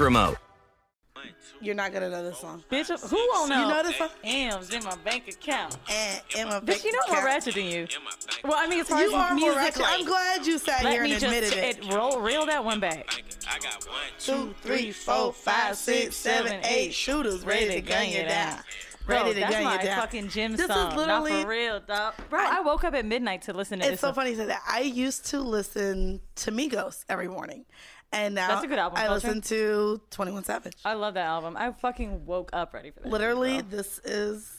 remote. You're not gonna know this song. Bitch, who won't know? You know this song? M's in my bank account. And in my Bitch, you know I'm more account. ratchet than you. Well, I mean, as far You as are more musically, ratchet. I'm glad you sat Let here me and just admitted it. it, roll, reel that one back. I got one, Two, three, four, five, six, seven, eight shooters ready to gun you down. Bro, Ready to that's gun my fucking gym This is song. Not literally- for real, dog. Bro, I, woke up at midnight to listen to It's this. so song. funny you say that. I used to listen to Migos every morning, and now That's a good album I culture. listen to Twenty One Savage. I love that album. I fucking woke up ready for that. shit, Literally, this is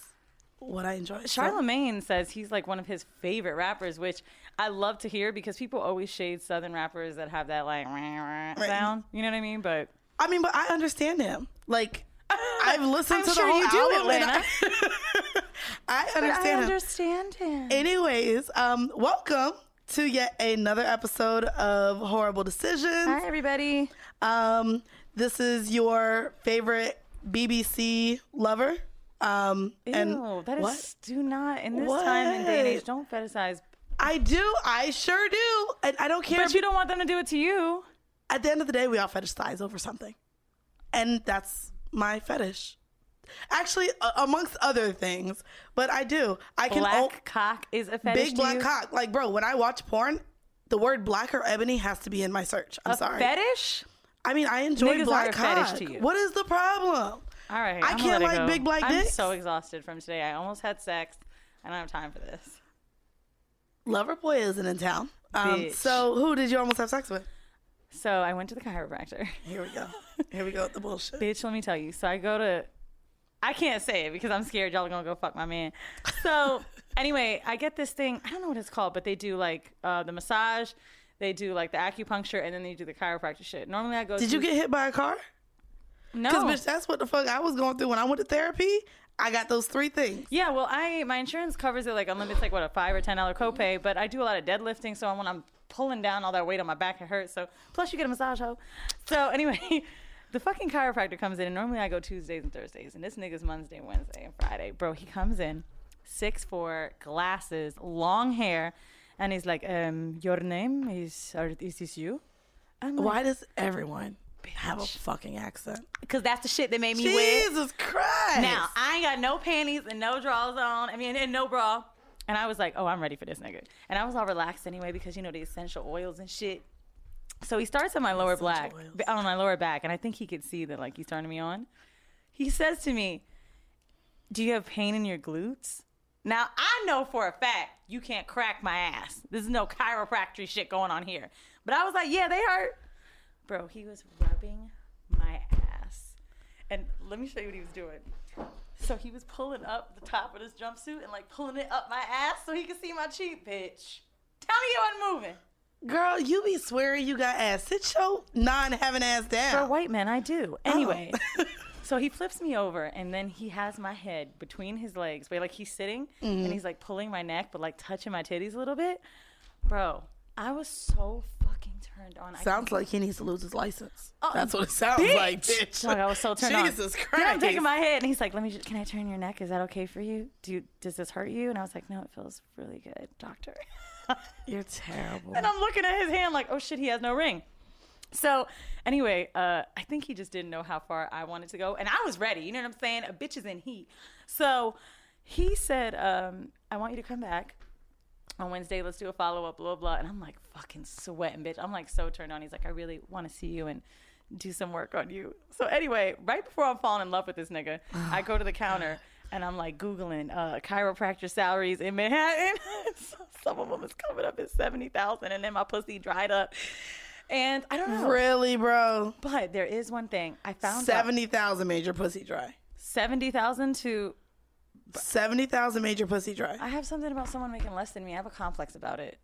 what I enjoy. So- says he's like one of his favorite rappers, which I love to hear because people always shade Southern rappers that have that like sound. You know what I mean? But I mean, but I understand him. Like, I've listened I'm to sure the whole you album, and. I, I understand I understand him. Anyways, um, welcome to yet another episode of Horrible Decisions. Hi, everybody. Um, this is your favorite BBC lover. Um, and Ew, that is what? do not in this time and day and age. Don't fetishize. I do. I sure do. And I don't care. But you don't want them to do it to you. At the end of the day, we all fetishize over something, and that's my fetish. Actually, a- amongst other things, but I do. I can Black o- cock is a fetish. big black you? cock. Like, bro, when I watch porn, the word black or ebony has to be in my search. I'm A sorry. fetish? I mean, I enjoy Niggas black cock. What is the problem? All right. I I'm gonna can't like go. big black this. I'm dicks. so exhausted from today. I almost had sex. I don't have time for this. Loverboy isn't in town. Um, so who did you almost have sex with? So I went to the chiropractor. Here we go. Here we go with the bullshit. Bitch, let me tell you. So I go to, I can't say it because I'm scared y'all are gonna go fuck my man. So anyway, I get this thing. I don't know what it's called, but they do like uh, the massage, they do like the acupuncture, and then they do the chiropractor shit. Normally I go. Did to, you get hit by a car? no? Because bitch, that's what the fuck I was going through when I went to therapy. I got those three things. Yeah, well, I my insurance covers it like unlimited, it's like what a five or ten dollar copay. But I do a lot of deadlifting, so when I'm pulling down all that weight on my back, it hurts. So plus you get a massage, hoe. So anyway, the fucking chiropractor comes in, and normally I go Tuesdays and Thursdays, and this nigga's Monday, Wednesday, and Friday. Bro, he comes in, six four, glasses, long hair, and he's like, um, "Your name is, or is this you?" I'm like, Why does everyone have a fucking accent? Because that's the shit that made me. Jesus Christ! Now I ain't got no panties and no drawers on. I mean, and no bra. And I was like, oh, I'm ready for this nigga. And I was all relaxed anyway because you know the essential oils and shit. So he starts on my lower black, oils. on my lower back, and I think he could see that like he's turning me on. He says to me, "Do you have pain in your glutes?" Now I know for a fact you can't crack my ass. There's no chiropractic shit going on here. But I was like, yeah, they hurt, bro. He was rubbing my ass, and let me show you what he was doing. So he was pulling up the top of this jumpsuit and like pulling it up my ass so he could see my cheek, bitch. Tell me you wasn't moving. Girl, you be swearing you got ass. Sit your non-having ass down. For a white man, I do. Oh. Anyway, so he flips me over and then he has my head between his legs, but like he's sitting and mm-hmm. he's like pulling my neck, but like touching my titties a little bit. Bro, I was so fucking turned on. I Sounds like he needs to lose his license. Oh, That's what it sounds bitch. like, bitch. Dog, I was so turned on. Jesus Christ. Then I'm taking my head, and he's like, "Let me. Just, can I turn your neck? Is that okay for you? Do you, does this hurt you?" And I was like, "No, it feels really good, doctor." You're terrible. and I'm looking at his hand like, "Oh shit, he has no ring." So anyway, uh, I think he just didn't know how far I wanted to go, and I was ready. You know what I'm saying? A bitch is in heat. So he said, um, "I want you to come back." On Wednesday, let's do a follow up, blah, blah. And I'm like fucking sweating, bitch. I'm like so turned on. He's like, I really want to see you and do some work on you. So anyway, right before I'm falling in love with this nigga, I go to the counter and I'm like Googling uh, chiropractor salaries in Manhattan. some of them is coming up at 70,000 and then my pussy dried up. And I don't know. Really, bro? But there is one thing. I found out 70,000 made your pussy dry. 70,000 to 70,000 made your pussy dry. I have something about someone making less than me. I have a complex about it.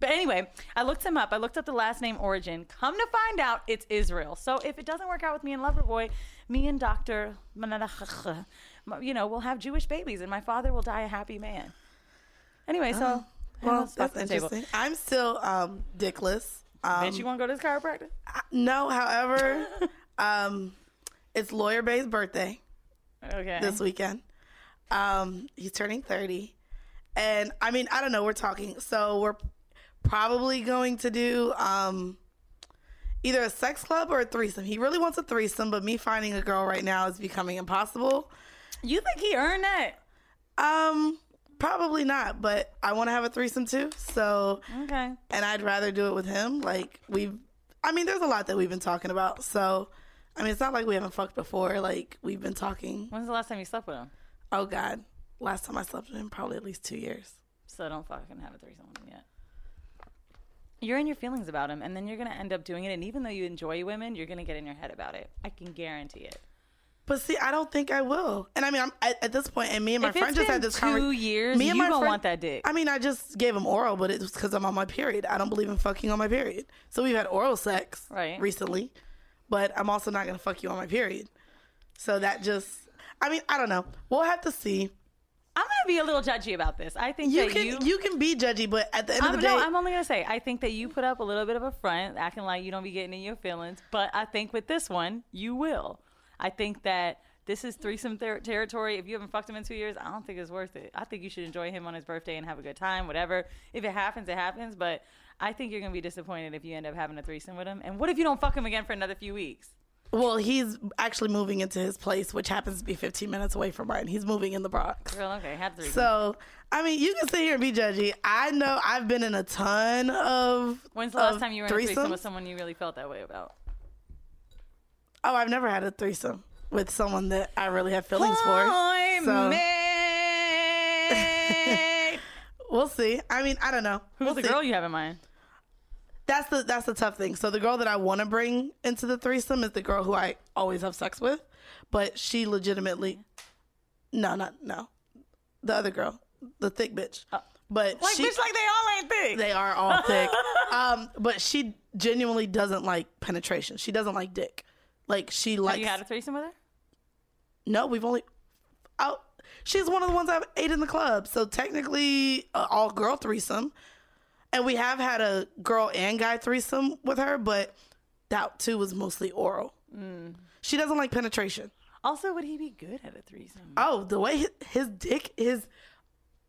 But anyway, I looked him up. I looked up the last name origin. Come to find out, it's Israel. So if it doesn't work out with me and Loverboy, me and Doctor, you know, we'll have Jewish babies, and my father will die a happy man. Anyway, so I have Well, that's the table. interesting. I'm still um, dickless. Um, Bitch, you want to go to this chiropractor? no, however, um, it's Loverboy's birthday Okay. this weekend. Um, he's turning 30. And I mean, I don't know, we're talking. So we're probably going to do um, either a sex club or a threesome. He really wants a threesome, but me finding a girl right now is becoming impossible. You think he earned that? Um, probably not, but I want to have a threesome too. So, Okay. and I'd rather do it with him. Like we've, I mean, there's a lot that we've been talking about. So, I mean, it's not like we haven't fucked before. Like we've been talking. When's the last time you slept with him? Oh God, last time I slept with him, probably at least two years. So don't fucking have a threesome with him yet. You're in your feelings about him, and then you're gonna end up doing it. And even though you enjoy women, you're gonna get in your head about it. I can guarantee it. But see, I don't think I will. And I mean, I'm at, at this point, and me and my If friend just had this two conver- years, Me and you my don't friend- want that dick. I mean, I just gave him oral, but it was because I'm on my period. I don't believe in fucking on my period. So we've had oral sex Right. recently, but I'm also not gonna fuck you on my period. So that just, I mean, I don't know. We'll have to see. I'm gonna be a little judgy about this. I think You that can you. you, can be judgy, but at the end I'm, of the day, no, I'm only gonna say I think that you put up a little bit of a front, acting like you don't be getting in your feelings. But I think with this one, you will. I think that this is threesome ter- territory. If you haven't fucked him in two years, I don't think it's worth it. I think you should enjoy him on his birthday and have a good time, whatever. If it happens, it happens. But I think you're gonna be disappointed if you end up having a threesome with him. And what if you don't fuck him again for another few weeks? Well, he's actually moving into his place, which happens to be 15 minutes away from mine. He's moving in the Bronx. Girl, okay, have threesome. So, I mean, you can sit here and be judgy. I know I've been in a ton of. When's the last time you were in a threesome with someone you really felt that way about? Oh, I've never had a threesome with someone that I really have feelings for. So we'll see. I mean, I don't know. Who's We'll the see. girl you have in mind? That's the that's the tough thing. So the girl that I want to bring into the threesome is the girl who I always have sex with, but she legitimately, no, not no, the other girl, the thick bitch. but Uh, Like, she, bitch, like they all ain't thick. they are all thick. um, but she genuinely doesn't like penetration. She doesn't like dick. Like she Have likes. you had a threesome with her? No, we've only. Oh, she's one of the ones I've ate in the club. So technically, uh, all girl threesome, and we have had a girl and guy threesome with her, but that too was mostly oral. Mm. She doesn't like penetration. Also, would he be good at a threesome? Oh, the way his, his dick is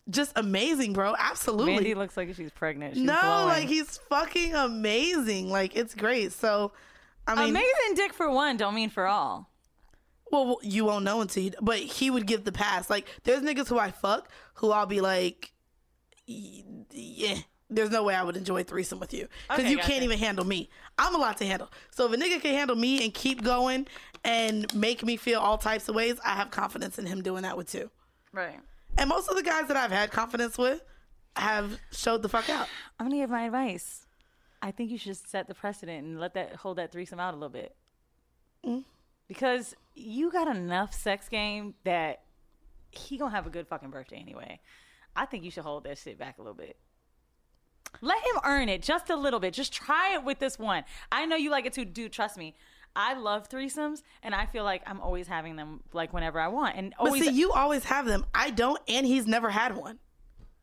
just amazing, bro. Absolutely. Mandy looks like she's pregnant. She's no, glowing. like he's fucking amazing. Like it's great. So, I mean, amazing dick for one. Don't mean for all. Well, you won't know until you. But he would give the pass. Like, there's niggas who I fuck who I'll be like, yeah. There's no way I would enjoy a threesome with you because Okay, you gotcha. can't even handle me. I'm a lot to handle. So if a nigga can handle me and keep going and make me feel all types of ways, I have confidence in him doing that with too. Right. And most of the guys that I've had confidence with have showed the fuck out. I'm gonna give my advice. I think you should set the precedent and let that hold that threesome out a little bit. Mm. Because you got enough sex game that he gonna have a good fucking birthday anyway. I think you should hold that shit back a little bit. Let him earn it just a little bit. Just try it with this one. I know you like it too, dude. Trust me. I love threesomes, and I feel like I'm always having them like whenever I want, and But see, you always have them. I don't, and he's never had one.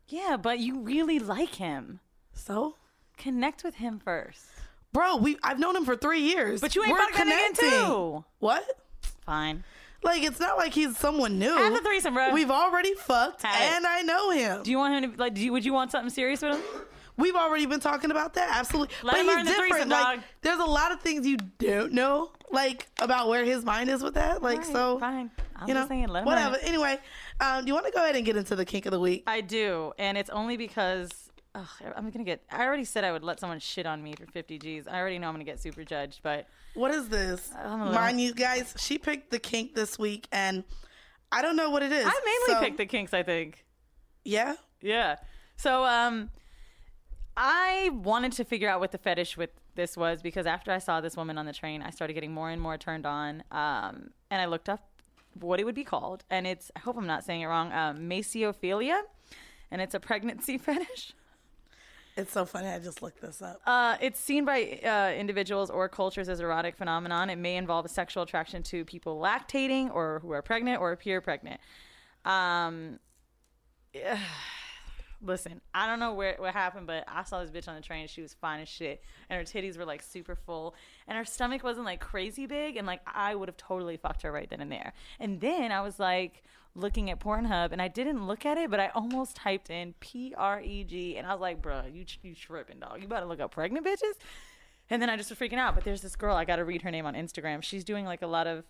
yeah, but you really like him. So Connect with him first. Bro, we I've known him for three years. But you ain't We're connecting. too. What? Fine. Like it's not like he's someone new. Have a threesome, bro. We've already fucked, Have it. and I know him. Do you want him to like? Do you, would you want something serious with him? We've already been talking about that. Absolutely. Let but he's earn the different. like there's a lot of things you don't know, like about where his mind is with that. Like Alright, so fine. I'm you know, just saying, let him whatever. earn it. Anyway, um, do you want to go ahead and get into the kink of the week? I do, and it's only because ugh, I'm gonna get. I already said I would let someone shit on me for 50 G's. I already know I'm gonna get super judged, but What is this? Mind you guys, she picked the kink this week, and I don't know what it is. I mainly So, picked the kinks. I think. Yeah. Yeah. So um I wanted to figure out what the fetish with this was because after I saw this woman on the train, I started getting more and more turned on. Um and I looked up what it would be called and it's I hope I'm not saying it wrong, um Maiesiophilia and it's a pregnancy fetish. It's so funny. I just looked this up. Uh, it's seen by uh, individuals or cultures as erotic phenomenon. It may involve a sexual attraction to people lactating or who are pregnant or appear pregnant. Um, listen, I don't know where what happened, but I saw this bitch on the train. She was fine as shit, and her titties were like super full, and her stomach wasn't like crazy big, and like I would have totally fucked her right then and there. And then I was like looking at Pornhub, and I didn't look at it, but I almost typed in P R E G, and I was like, bruh, you you tripping, dog? You better look up pregnant bitches. And then I just was freaking out. But there's this girl, I got to read her name on Instagram. She's doing like a lot of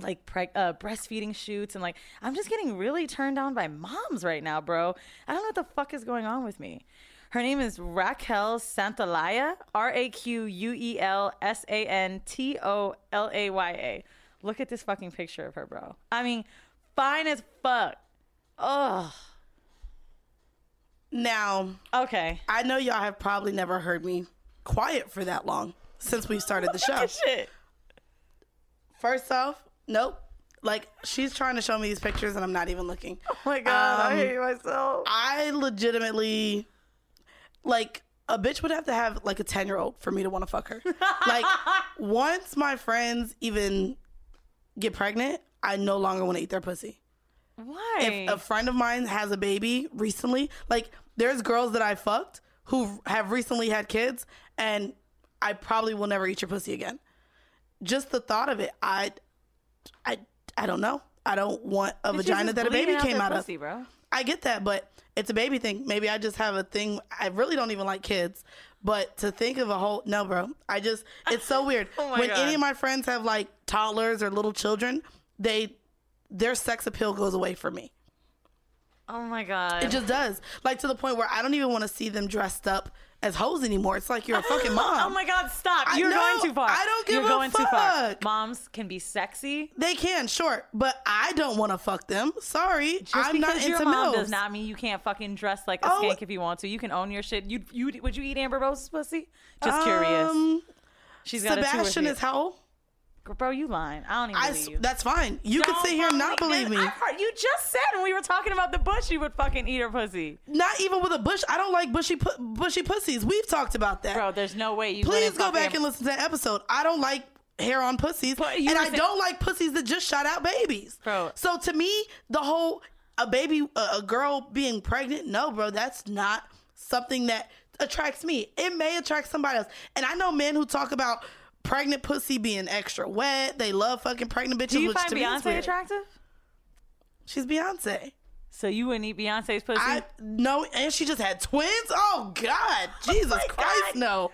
like preg- uh, breastfeeding shoots and like I'm just getting really turned on by moms right now, bro. I don't know what the fuck is going on with me. Her name is Raquel Santolaya, R A Q U E L S A N T O L A Y A. Look at this fucking picture of her, bro. I mean, fine as fuck. Oh, Now, okay. I know y'all have probably never heard me quiet for that long since we started the show. Shit. First off, nope. Like she's trying to show me these pictures and I'm not even looking. Oh my god, I Um, hate myself. I legitimately like a bitch would have to have like a 10 year old for me to want to fuck her. like once my friends even get pregnant, I no longer want to eat their pussy. Why? If a friend of mine has a baby recently, like there's girls that I fucked who have recently had kids and I probably will never eat your pussy again. Just the thought of it, I I I don't know. I don't want a vagina that a baby bleeding out came out pussy, of. bro. I get that, but it's a baby thing. Maybe I just have a thing. I really don't even like kids, but to think of a whole no, bro. I just it's so weird. Oh when God. any of my friends have like toddlers or little children, they their sex appeal goes away from me. Oh my god. It just does. Like to the point where I don't even want to see them dressed up as hoes anymore. It's like you're a fucking mom. Oh my god, stop. You're know. going too far. I don't give You're a going too far. fuck. Moms can be sexy. They can, sure, but I don't want to fuck them. Sorry, Just I'm not into your mom milfs. does not mean you can't fucking dress like a Oh. skank if you want to. You can own your shit. You you would you eat Amber Rose's pussy? Just curious. Um, She's got a two Sebastian three. is how old? Bro, you lying. I don't even I, believe you. that's fine. You can Don't sit here and not believe me. Heard, you just said when we were talking about the bush, you would fucking eat her pussy. Not even with a bush. I don't like bushy pu- bushy pussies. We've talked about that. Bro, there's no way you Please go back Amber- and listen to that episode. I don't like hair on pussies, But and I saying- don't like pussies that just shot out babies. Bro. So to me, the whole a baby, a girl being pregnant, no, bro, that's not something that attracts me. It may attract somebody else, and I know men who talk about pregnant pussy being extra wet. They love fucking pregnant bitches. Do you which find Beyonce attractive? She's Beyonce. So you wouldn't eat Beyonce's pussy? I no, and she just had twins. Oh God, oh, Jesus my Christ, God. no,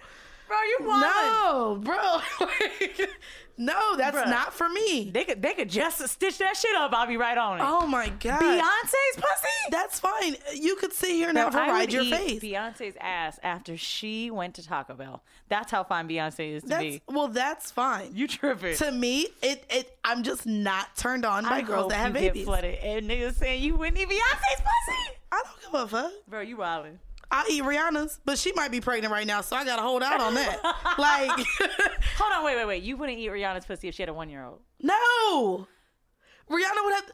Bro, you wildin'. no, bro, no, that's Bruh. not for me. They could they could just stitch that shit up. I'll be right on it. Oh my God, Beyonce's pussy? that's fine. You could sit here and Bro, have her ride your face. Beyonce's ass after she went to Taco Bell. That's how fine Beyonce is to That's me. well, that's fine. You tripping? to me, it it I'm just not turned on by I girls that have you get babies. flooded and niggas saying you wouldn't eat Beyonce's pussy. I don't give a fuck. Bro, you wildin'. I eat Rihanna's, but she might be pregnant right now, so I gotta hold out on that. like, Hold on, wait, wait, wait. You wouldn't eat Rihanna's pussy if she had a one year old. no, Rihanna would have.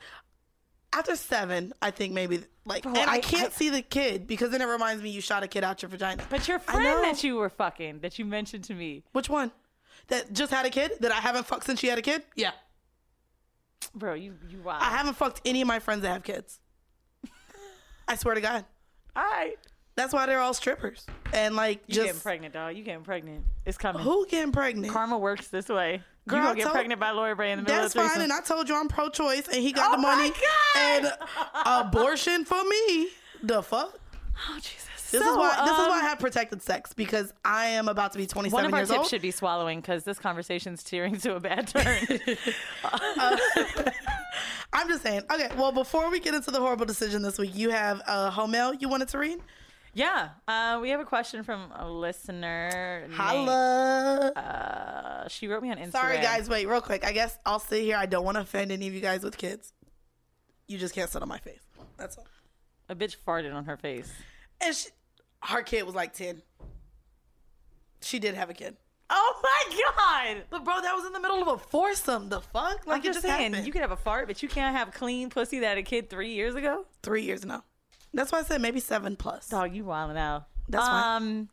After seven, I think maybe like, Bro, and I, I- can't I- see the kid because then it reminds me you shot a kid out your vagina. But your friend that you were fucking, that you mentioned to me, Which one? That just had a kid that I haven't fucked since she had a kid? Yeah, bro, you you wild. I haven't fucked any of my friends that have kids. I swear to God. All right. That's why they're all strippers. And like You getting pregnant, dog. You getting pregnant. It's coming. who getting pregnant? Karma works this way. Girl, you gonna get told- pregnant by Loverboy in the middle That's of the day. That's fine. And I told you I'm pro-choice, and he got the money. Oh the my money God! and abortion for me. The fuck. Oh Jesus. This So, is why. This is um, why I have protected sex because I am about to be 27 One of our years tips old. should be swallowing because this conversation's tearing to a bad turn. I'm just saying. Okay. Well, before we get into the horrible decision this week, you have a home mail you wanted to read. Yeah, uh, we have a question from a listener. named- Holla. Uh, she wrote me on Instagram. Sorry, guys. Wait, real quick. I guess I'll sit here. I don't want to offend any of you guys with kids. You just can't sit on my face. That's all. A bitch farted on her face. And she, her kid was like 10. She did have a kid. Oh my god! But bro, that was in the middle of a foursome. The fuck? Like I'm it just saying, happened. you could have a fart, but you can't have clean pussy that had a kid three years ago. Three years now. That's why I said maybe seven plus. Dog, you wildin' out. That's fine. Um,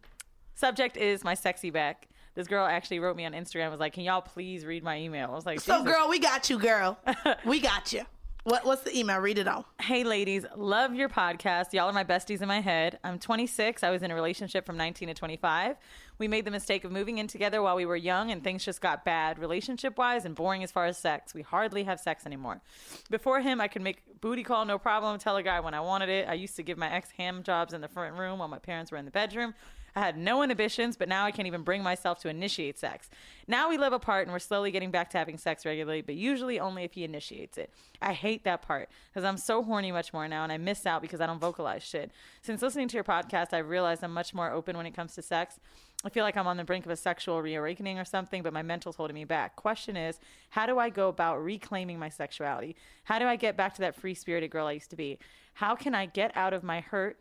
subject is my sexy back. This girl actually wrote me on Instagram. Was like, "Can y'all please read my email?" I was like, So, Jesus. girl, we got you, girl. we got you. What, what's the email? Read it all. Hey, ladies, love your podcast. Y'all are my besties in my head. I'm 26. I was in a relationship from 19 to 25. We made the mistake of moving in together while we were young, and things just got bad relationship wise and boring as far as sex. We hardly have sex anymore. Before him, I could make booty call no problem, tell a guy when I wanted it. I used to give my ex ham jobs in the front room while my parents were in the bedroom. I had no inhibitions, but now I can't even bring myself to initiate sex. Now we live apart and we're slowly getting back to having sex regularly, but usually only if he initiates it. I hate that part because I'm so horny much more now and I miss out because I don't vocalize shit. Since listening to your podcast, I've realized I'm much more open when it comes to sex. I feel like I'm on the brink of a sexual reawakening or something, but my mental's holding me back. Question is, how do I go about reclaiming my sexuality? How do I get back to that free spirited girl I used to be? How can I get out of my hurt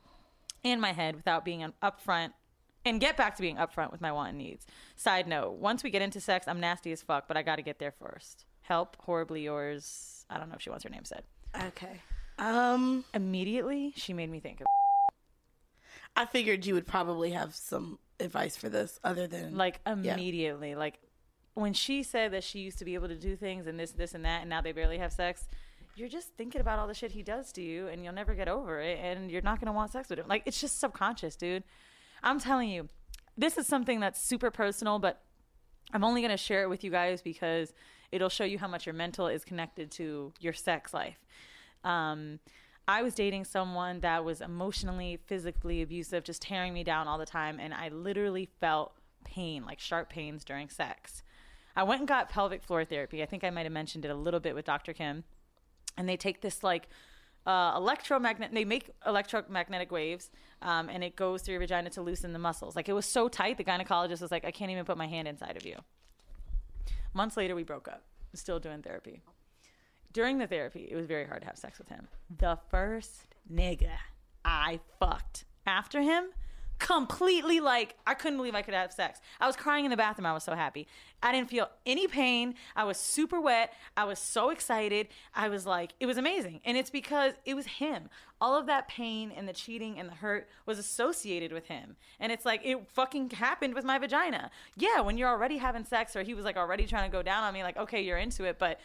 and my head without being upfront and get back to being upfront with my want and needs. Side note, once we get into sex, I'm nasty as fuck, but I got to get there first. Help, horribly yours. I don't know if she wants her name said. Okay. Um, Immediately, she made me think of I figured you would probably have some advice for this other than like immediately. Like when she said that she used to be able to do things and this, this, and that, and now they barely have sex. You're just thinking about all the shit he does to you, and you'll never get over it, and you're not gonna want sex with him. Like it's just subconscious, dude. I'm telling you, this is something that's super personal, but I'm only going to share it with you guys because it'll show you how much your mental is connected to your sex life. Um, I was dating someone that was emotionally, physically abusive, just tearing me down all the time, and I literally felt pain, like sharp pains during sex. I went and got pelvic floor therapy. I think I might have mentioned it a little bit with Dr. Kim. And they take this like uh, electromagnet. They make electromagnetic waves, um, and it goes through your vagina to loosen the muscles. Like it was so tight, the gynecologist was like, "I can't even put my hand inside of you." Months later, we broke up. Still doing therapy. During the therapy, it was very hard to have sex with him. The first nigga I fucked after him, completely like I couldn't believe I could have sex. I was crying in the bathroom. I was so happy. I didn't feel any pain. I was super wet. I was so excited. I was like, it was amazing. And it's because it was him. All of that pain and the cheating and the hurt was associated with him. And it's like it fucking happened with my vagina. Yeah, when you're already having sex or he was like already trying to go down on me, like, okay, you're into it, but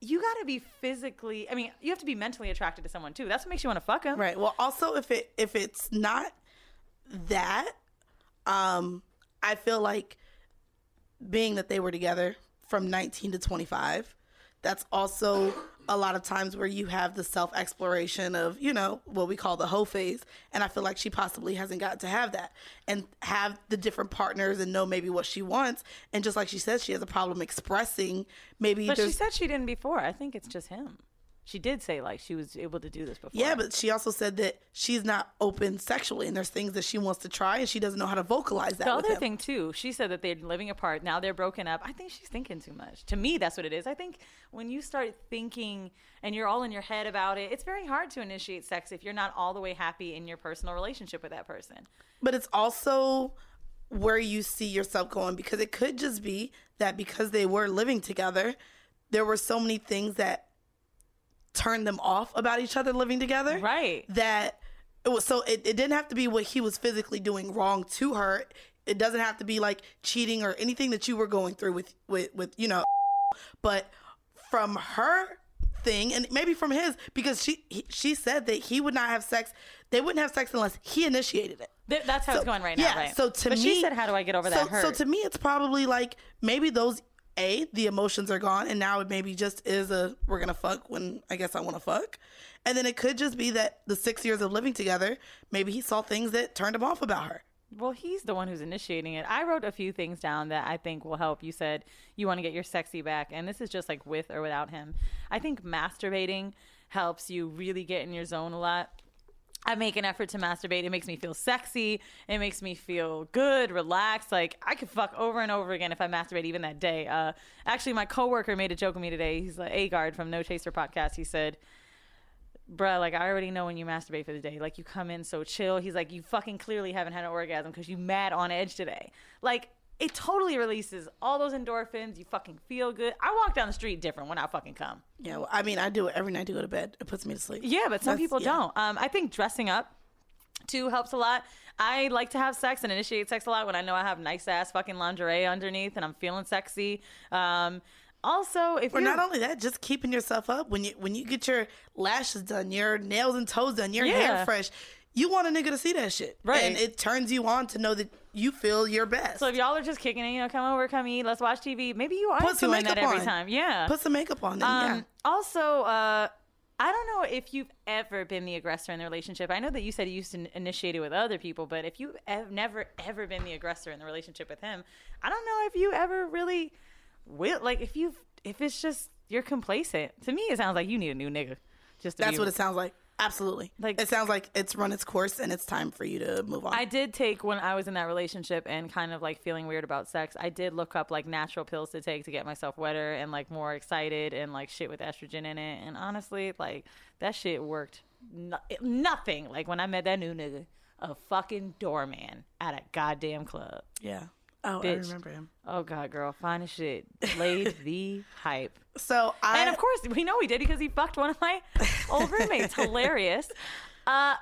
you got to be physically i mean you have to be mentally attracted to someone too that's what makes you want to fuck them Right. Well, also if it if it's not that, um, I feel like being that they were together from 19 to 25, that's also a lot of times where you have the self exploration of, you know, what we call the hoe phase. And I feel like she possibly hasn't got to have that and have the different partners and know maybe what she wants. And just like she says, she has a problem expressing maybe but she said she didn't before i think it's just him she did say like she was able to do this before. Yeah, but she also said that she's not open sexually, and there's things that she wants to try, and she doesn't know how to vocalize that. the other thing too she said that they're living apart. Now they're broken up. I think she's thinking too much. To me that's what it is. I think when you start thinking and you're all in your head about it it's very hard to initiate sex if you're not all the way happy in your personal relationship with that person. But it's also where you see yourself going because it could just be that because they were living together, there were so many things that turned them off about each other living together. Right. That it was so it, it didn't have to be what he was physically doing wrong to her. It doesn't have to be like cheating or anything that you were going through with with with you know, but from her thing, and maybe from his because she he, she said that he would not have sex. They wouldn't have sex unless he initiated it. Th- that's how it's going right now, yeah, right? So to but me, she said, "How do I get over so, that hurt?" So to me, it's probably like maybe those a the emotions are gone, and now it maybe just is a we're gonna fuck when I guess I want to fuck, and then it could just be that the six years of living together, maybe he saw things that turned him off about her. Well, he's the one who's initiating it. I wrote a few things down that I think will help. You said you want to get your sexy back, and this is just like with or without him. I think masturbating helps you really get in your zone a lot. I make an effort to masturbate. It makes me feel sexy. It makes me feel good, relaxed. Like I could fuck over and over again if I masturbate even that day. Uh, actually, my coworker made a joke with me today. He's like A guard from No Chaser podcast. He said, bruh, like I already know when you masturbate for the day. Like you come in so chill. He's like, you fucking clearly haven't had an orgasm because you mad on edge today. Like it totally releases all those endorphins. You fucking feel good. I walk down the street different when I fucking come. Yeah, well, I mean, I do it every night to go to bed. It puts me to sleep. Yeah, but some That's- people yeah. don't. Um, I think dressing up too helps a lot. I like to have sex and initiate sex a lot when I know I have nice ass fucking lingerie underneath and I'm feeling sexy. Um, also, if Or you're not only that, just keeping yourself up when you when you get your lashes done, your nails and toes done, your Yeah. hair fresh. You want a nigga to see that shit, Right. And it turns you on to know that you feel your best. so if y'all are just kicking it, you know, come over, come eat, let's watch TV. Maybe you are Put some doing makeup that every on. time. Yeah. Put some makeup on. Then, yeah. Um, Also, uh, I don't know if you've ever been the aggressor in the relationship. I know that you said you used to initiate it with other people, but if you have never ever been the aggressor in the relationship with him, I don't know if you ever really will. Like, if you if it's just you're complacent. To me, it sounds like you need a new nigga. Just to That's what it sounds like. Absolutely. Like- it sounds like it's run its course and it's time for you to move on. I did take when I was in that relationship and kind of like feeling weird about sex. I did look up like natural pills to take to get myself wetter and like more excited and like shit with estrogen in it. And honestly, like that shit worked no- nothing. Like when I met that new nigga, a fucking doorman at a goddamn club. yeah. Oh, I remember him. Oh god, girl, fine as shit. Laid the hype. So I And of course, we know he did because he fucked one of my old roommates. Hilarious. Uh,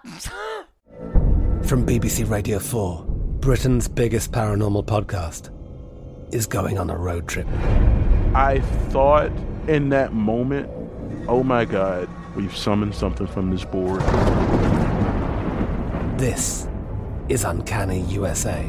From BBC Radio 4, Britain's biggest paranormal podcast is going on a road trip. I thought in that moment, oh my God, we've summoned something from this board. This is Uncanny USA.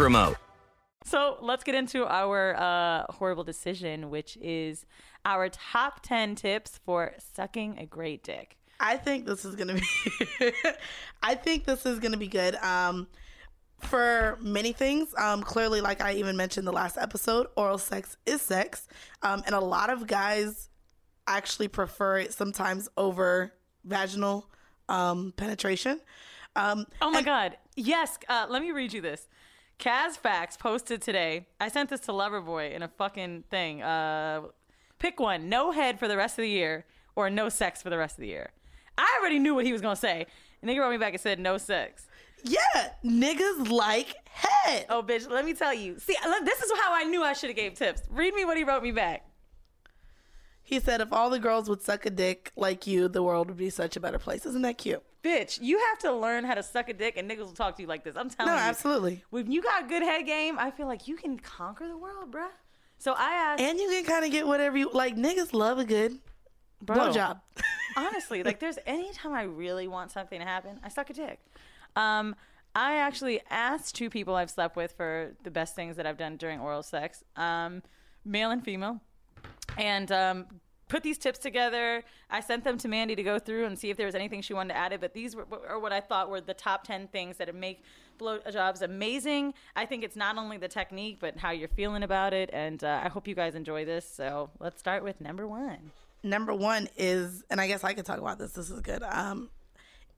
remote. So let's get into our uh, horrible decision, which is our top 10 tips for sucking a great dick. I think this is gonna be. I think this is gonna be good. Um, for many things, um, clearly, like I even mentioned the last episode, oral sex is sex, um, and a lot of guys actually prefer it sometimes over vaginal um, penetration. Um, Oh my and- God. Yes. Uh, let me read you this. Kaz Facts posted today. I sent this to Loverboy in a fucking thing. Uh, pick one no head for the rest of the year or no sex for the rest of the year. I already knew what he was going to say. And nigga wrote me back and said no sex. Yeah, niggas like head. Oh, bitch, let me tell you. See, this is how I knew I should have gave tips. Read me what he wrote me back. He said, if all the girls would suck a dick like you, the world would be such a better place. Isn't that cute? Bitch, you have to learn how to suck a dick, and niggas will talk to you like this. I'm telling No, you. absolutely. When you got good head game, I feel like you can conquer the world, bruh. So I asked, And you can kind of get whatever you like. Niggas love a good bro, blowjob. honestly, like there's any time I really want something to happen, I suck a dick. Um, I actually asked two people I've slept with for the best things that I've done during oral sex, um, male and female, and um, put these tips together. I sent them to Mandy to go through and see if there was anything she wanted to add. It, but these were, are what I thought were the top ten things that make blowjobs amazing. I think it's not only the technique, but how you're feeling about it. And uh, I hope you guys enjoy this. So let's start with number one. Number one is, and I guess I could talk about this. This is good. Um,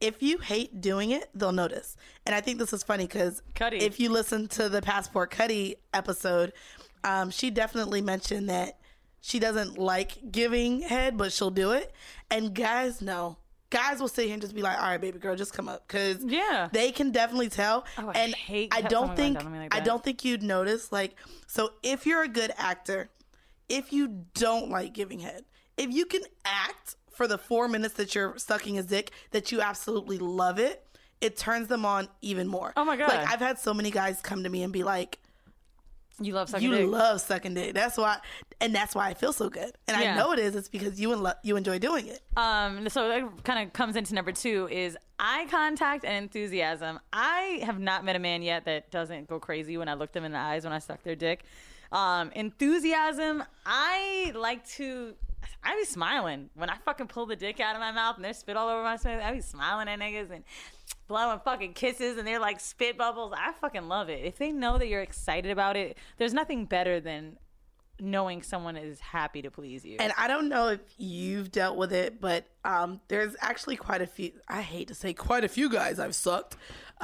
if you hate doing it, they'll notice. And I think this is funny because if you listen to the Passport Cuddy episode, um, she definitely mentioned that she doesn't like giving head, but she'll do it. And guys know. Guys will sit here and just be like, "All right, baby girl, just come up," because Yeah. they can definitely tell. Oh, I and hate I don't think down on me like I don't think you'd notice. Like, so if you're a good actor, if you don't like giving head, if you can act for the four minutes that you're sucking his dick, that you absolutely love it, it turns them on even more. Oh my God. Like I've had so many guys come to me and be like, You love sucking dick. "You dick. love sucking dick." That's why, and that's why I feel so good. And Yeah. I know it is. It's because you and you enjoy doing it. Um, so that kind of comes into number two is eye contact and enthusiasm. I have not met a man yet that doesn't go crazy when I look them in the eyes when I suck their dick. Um, enthusiasm, I like to. I be smiling when I fucking pull the dick out of my mouth and there's spit all over my face. I be smiling at niggas and blowing fucking kisses and they're like spit bubbles. I fucking love it. If they know that you're excited about it, there's nothing better than knowing someone is happy to please you. And I don't know if you've dealt with it, but um, there's actually quite a few. I hate to say quite a few guys I've sucked,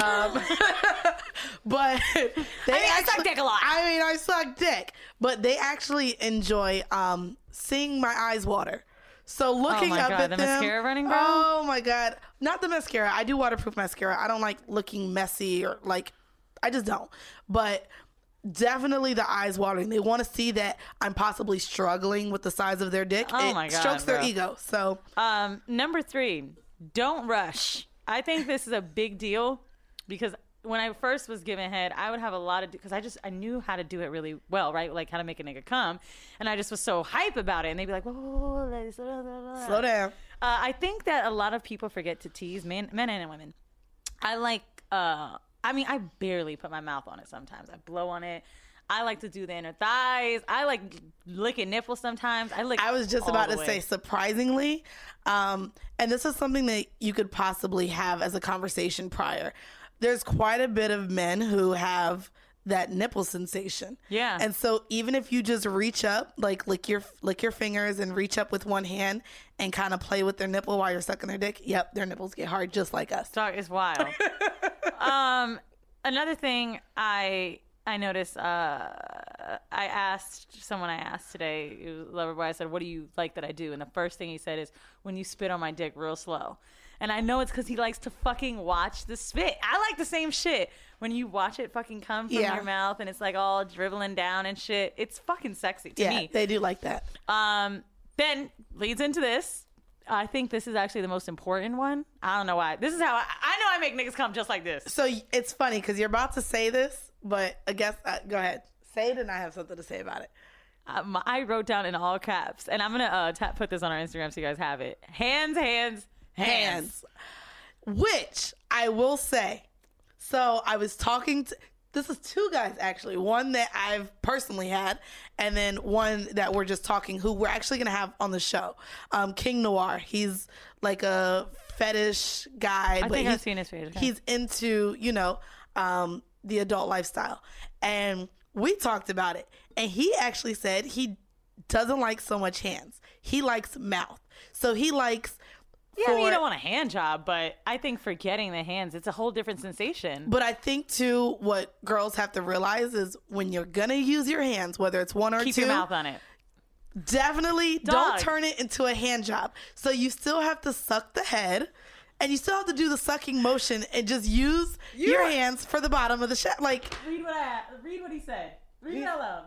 um, but they mean, I actually, suck dick a lot. I mean, I suck dick, but they actually enjoy um, seeing my eyes water. So looking Oh my up God, at the them, mascara running, bro? Oh my god, not the mascara. I do waterproof mascara. I don't like looking messy or like, I just don't. But definitely the eyes watering. They want to see that I'm possibly struggling with the size of their dick. Oh it my God, strokes their ego. So Um, number three, don't rush. I think this is a big deal because when I first was given head, I would have a lot of because I just I knew how to do it really well, right? Like how to make a nigga come, and I just was so hype about it, and they'd be like, "Whoa, whoa, whoa, whoa, let's- blah, blah, blah." slow down. Uh, I think that a lot of people forget to tease men, men and women. I like. Uh, I mean, I barely put my mouth on it. Sometimes I blow on it. I like to do the inner thighs. I like licking nipples sometimes. I lick. I was just about to way. say surprisingly, um, and this is something that you could possibly have as a conversation prior. There's quite a bit of men who have that nipple sensation. Yeah. And so even if you just reach up, like lick your lick your fingers and reach up with one hand and kind of play with their nipple while you're sucking their dick, yep, their nipples get hard just like us. Dog is wild. um, another thing I I noticed. Uh, I asked someone I asked today, it was lover boy. I said, "What do you like that I do?" And the first thing he said is, "When you spit on my dick real slow." And I know it's because he likes to fucking watch the spit. I like the same shit. When you watch it fucking come from Yeah. your mouth and it's like all dribbling down and shit, it's fucking sexy to Yeah, me. they do like that. Um, then leads into this. I think this is actually the most important one. I don't know why. This is how I, I know I make niggas come just like this. So it's funny because you're about to say this, but I guess uh, go ahead, say it, and I have something to say about it. Um, I wrote down in all caps, and I'm gonna uh, ta put this on our Instagram so you guys have it. Hands, hands, hands. Which I will say. So I was talking to this is two guys actually. One that I've personally had, and then one that we're just talking who we're actually gonna have on the show. Um, King Noir. He's like a fetish guy. I but think I've he's- seen his okay. He's into, you know, um, the adult lifestyle. And we talked about it. And he actually said he doesn't like so much hands. He likes mouth. So he likes Yeah, I mean, you don't want a hand job, but I think for getting the hands, it's a whole different sensation. But I think too, what girls have to realize is when you're gonna use your hands, whether it's one or Keep two, your mouth on it. definitely Dog. don't turn it into a hand job. So you still have to suck the head, and you still have to do the sucking motion, and just use your hands for the bottom of the shaft. Like Read what I read what he said. Read it out loud.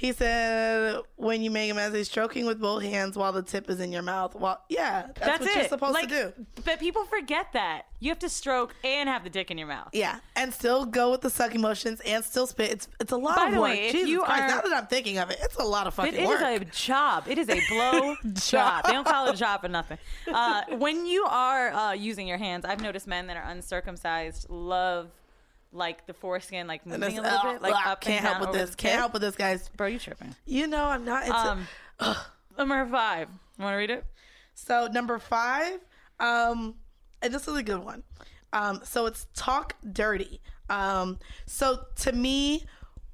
He said, "When you make him as a message, stroking with both hands while the tip is in your mouth." Well, yeah, that's, That's, what it. you're supposed Like, to do. But people forget that you have to stroke and have the dick in your mouth. Yeah, and still go with the sucking motions and still spit. It's it's a lot By of the work. way, if Jesus you Christ! are- now that I'm thinking of it, it's a lot of fucking It, it work. is a job. It is a blow job. They don't call it a job for nothing. Uh, when you are uh, using your hands, I've noticed men that are uncircumcised love like the foreskin, like moving a little oh, bit, like ugh, up can't and down help with this. Can't tip. help with this, guys. Bro, you tripping? You know I'm not. It's a- Um, number five. You want to read it? So number five, um, and this is a good one. Um, so it's talk dirty. Um, so to me,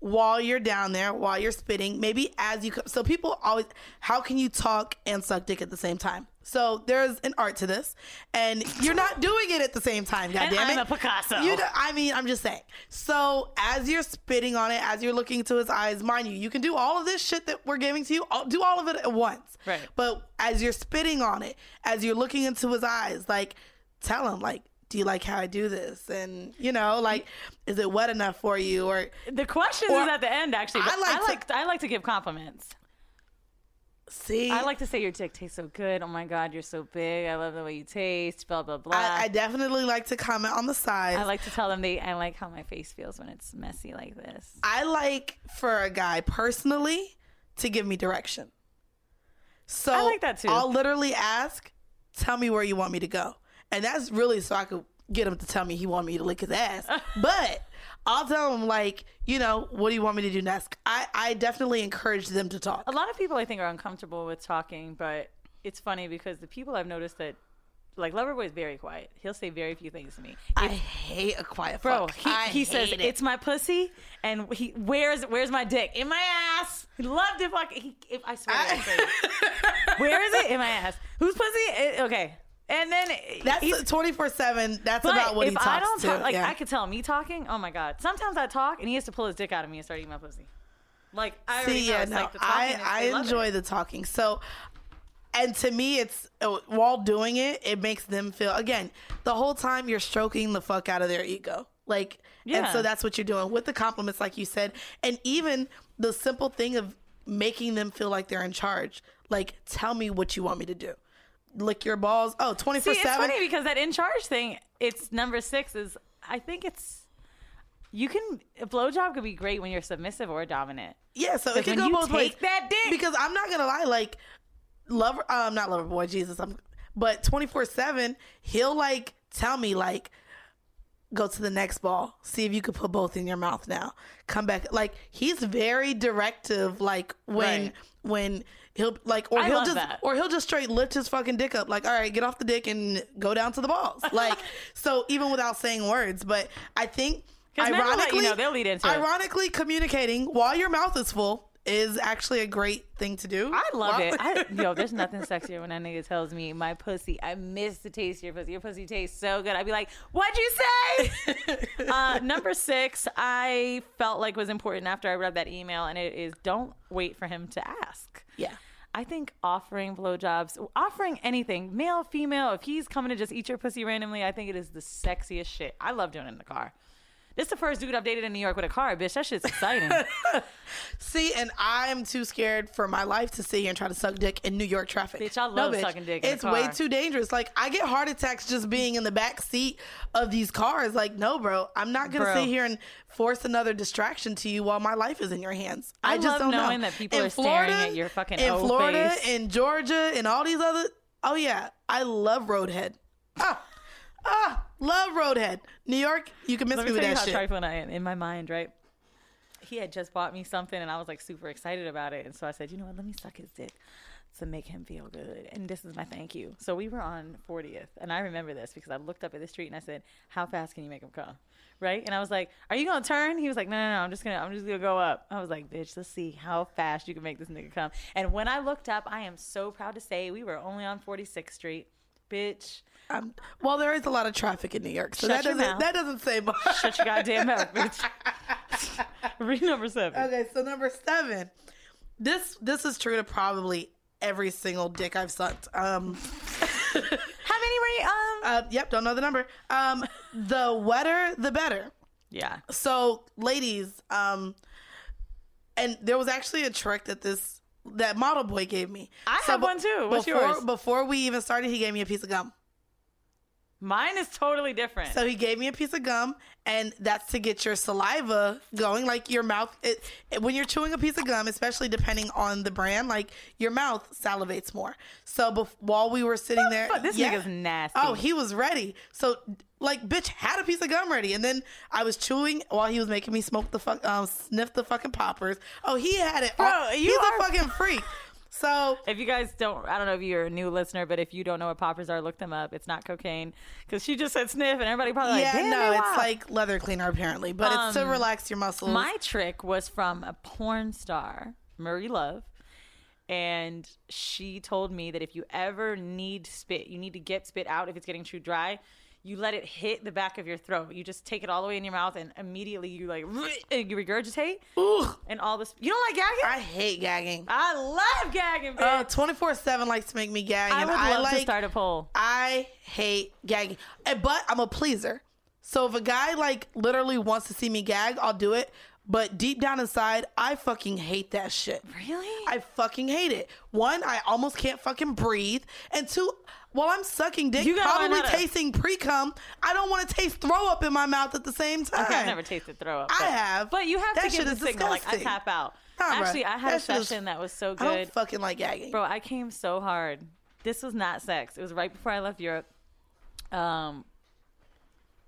while you're down there, while you're spitting, maybe as you co- so people always, how can you talk and suck dick at the same time? So there's an art to this, and you're not doing it at the same time. God damn it, I'm a Picasso. You, know- I mean, I'm just saying. So as you're spitting on it, as you're looking into his eyes, mind you, you can do all of this shit that we're giving to you. all- Do all of it at once. Right. But as you're spitting on it, as you're looking into his eyes, like tell him like, do you like how I do this? And you know, like, is it wet enough for you? Or The question Or- is at the end, actually. I like I to- I like to give compliments. See, I like to say your dick tastes so good. Oh my god, you're so big. I love the way you taste. Blah blah blah. I, I definitely like to comment on the sides. I like to tell them they. I like how my face feels when it's messy like this. I like for a guy personally to give me direction. So I like that too. I'll literally ask, "Tell me where you want me to go," and that's really so I could get him to tell me he wanted me to lick his ass. but I'll tell him like, you know, what do you want me to do next? I I definitely encourage them to talk. A lot of people I think are uncomfortable with talking, but it's funny because the people I've noticed that, like Loverboy is very quiet. He'll say very few things to me. I hate a quiet Bro, fuck. he, I he says it. it's my pussy, and he where's where's my dick in my ass? He loved to fuck. He, if, I swear, to God. where is it in my ass? Whose pussy? Eh, okay, and then that's twenty four seven. That's about what if he talks about. I don't to. talk, like yeah. I could tell me talking. Oh my god! Sometimes I talk, and he has to pull his dick out of me and start eating my pussy. Like I See, yeah, no, like the I I enjoy it. the talking. So, and to me, it's uh, while doing it, it makes them feel again the whole time you're stroking the fuck out of their ego, like, and so that's what you're doing with the compliments, like you said, and even the simple thing of making them feel like they're in charge. Like, tell me what you want me to do. Lick your balls. Oh, 24 See, it's 7. funny because that in charge thing, it's number six. Is I think it's you can a blowjob could be great when you're submissive or dominant. Yeah, so it can go both ways. that dick- because I'm not gonna lie, like lover, um, not lover boy, Jesus, I'm, but 24 seven, he'll like tell me like, go to the next ball, see if you could put both in your mouth now, come back. Like he's very directive, like when Right. when he'll like, or I he'll just that. or he'll just straight lift his fucking dick up, like, all right, get off the dick and go down to the balls, like so even without saying words. But I think, let you Ironically, know, they'll lead into it. ironically, communicating while your mouth is full is actually a great thing to do. I love While- it. I, yo, there's nothing sexier when that nigga tells me my pussy. I miss the taste of your pussy. Your pussy tastes so good. I'd be like, "What'd you say?" uh, number six, I felt like was important after I read that email, and it is don't wait for him to ask. yeah. I think offering blowjobs, offering anything, male, female, if he's coming to just eat your pussy randomly, I think it is the sexiest shit. I love doing it in the car. This is the first dude I've dated in New York with a car, bitch. That shit's exciting. See, and I'm too scared for my life to sit here and try to suck dick in New York traffic. Bitch, I love sucking dick in It's way too dangerous. Like I get heart attacks just being in the back seat of these cars. Like, no, bro, I'm not gonna Bro. sit here and force another distraction to you while my life is in your hands. I, I just love don't know. knowing that people in are staring at your fucking in Florida, face. in Georgia, and all these other. Oh yeah, I love Roadhead. Ah, ah, love Roadhead. New York, you can miss Let me me with tell you that how shit. trifling I am in my mind, right? He had just bought me something and I was like super excited about it. And so I said, you know what, let me suck his dick to make him feel good. And this is my thank you. So we were on 40th. And I remember this because I looked up at the street and I said, How fast can you make him come? Right? And I was like, Are you gonna turn? He was like, No, no, no, I'm just gonna I'm just gonna go up. I was like, bitch, let's see how fast you can make this nigga come. And when I looked up, I am so proud to say we were only on 46th Street. Bitch. Um, well, there is a lot of traffic in New York, so Shut that doesn't mouth. that doesn't say much. Shut your goddamn mouth, bitch. Read number seven. Okay, so number seven. This this is true to probably every single dick I've sucked. Um, How many were you? Um, uh, yep, don't know the number. Um, the wetter, the better. yeah. So, ladies, um, and there was actually a trick that this that model boy gave me. I have be- one too. What's before, yours? Before we even started, he gave me a piece of gum. Mine is totally different. So he gave me a piece of gum, and that's to get your saliva going, like your mouth. It, it- when you're chewing a piece of gum, especially depending on the brand, like your mouth salivates more. So bef- while we were sitting there? This nigga's nasty. Oh, he was ready. So like, bitch had a piece of gum ready, and then I was chewing while he was making me smoke the fuck, um, sniff the fucking poppers. Oh, he had it. Bro, all- you he's are- a fucking freak. So if you guys don't, I don't know if you're a new listener, but if you don't know what poppers are, look them up. It's not cocaine because she just said sniff, and everybody probably yeah, like, no, it's wild." like leather cleaner apparently, but it's to Um, relax your muscles. My trick was from a porn star, Marie Love. And she told me that if you ever need spit, you need to get spit out if it's getting too dry. You let it hit the back of your throat. You just take it all the way in your mouth, and immediately you like and you regurgitate, and all this. You don't like gagging? I hate gagging. I love gagging, bitch. Uh, 24-7 likes to make me gag. I and would I love like, to start a poll. I hate gagging. Eh, But I'm a pleaser. So if a guy like literally wants to see me gag, I'll do it. But deep down inside, I fucking hate that shit. Really? I fucking hate it. One, I almost can't fucking breathe. And two, while I'm sucking dick, You gotta learn probably how to- tasting pre cum, I don't want to taste throw up in my mouth at the same time. Okay, I've never tasted throw up. I but- have. But you have That to give shit the is signal. Like I disgusting. tap out. Nah, bruh. Actually, I had That a shit is- session that was so I good. don't fucking like gagging. Bro, I came so hard. This was not sex. It was right before I left Europe. Um,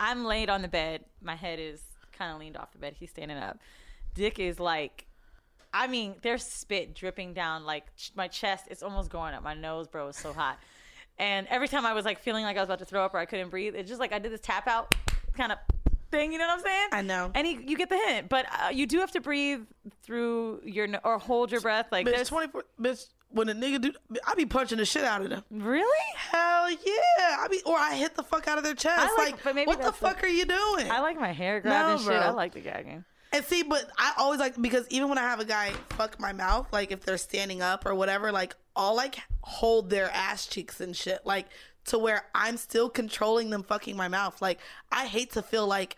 I'm laid on the bed. My head is kind of leaned off the bed. He's standing up. Dick is like, I mean, there's spit dripping down like ch- my chest. It's almost going up my nose, bro. It's so hot. And every time I was like feeling like I was about to throw up or I couldn't breathe, it's just like I did this tap out kind of thing. You know what I'm saying? I know. And he, you get the hint, but uh, you do have to breathe through your or hold your breath. Like bitch, 24, bitch, when a nigga do, I be punching the shit out of them. really. Hell yeah. I be, or I hit the fuck out of their chest. I like- like, what the fuck are you doing? I like my hair grabbed No, shit. I like the gagging. And see, but I always like because even when I have a guy fuck my mouth, like if they're standing up or whatever, like I'll like hold their ass cheeks and shit, like to where I'm still controlling them fucking my mouth. Like I hate to feel like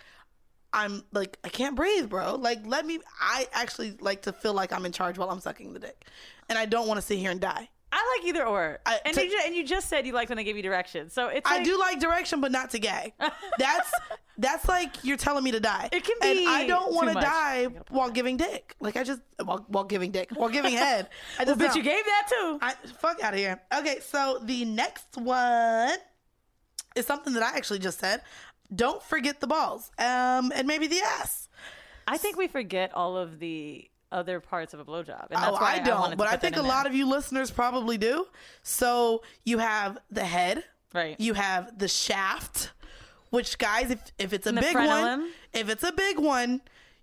I'm like I can't breathe, bro. Like let me. I actually like to feel like I'm in charge while I'm sucking the dick, and I don't want to sit here and die. I like either or. I- and to- you ju- and you just said you like when they give you direction. So it's I do like direction, but not to gay. That's that's like you're telling me to die. It can and be I don't want to die You gotta put while giving dick. Like I just while, while giving dick, while giving head. I Well, just bitch, don't. you gave that too. I, fuck out of here. Okay, so the next one is something that I actually just said. Don't forget the balls, um, and maybe the ass. I think we forget all of the other parts of a blowjob. And oh, that's oh, why I don't, to but I think a lot there. of you listeners probably do. So you have the head, Right. You have the shaft, which guys, if if it's a big frenulum. one, if it's a big one,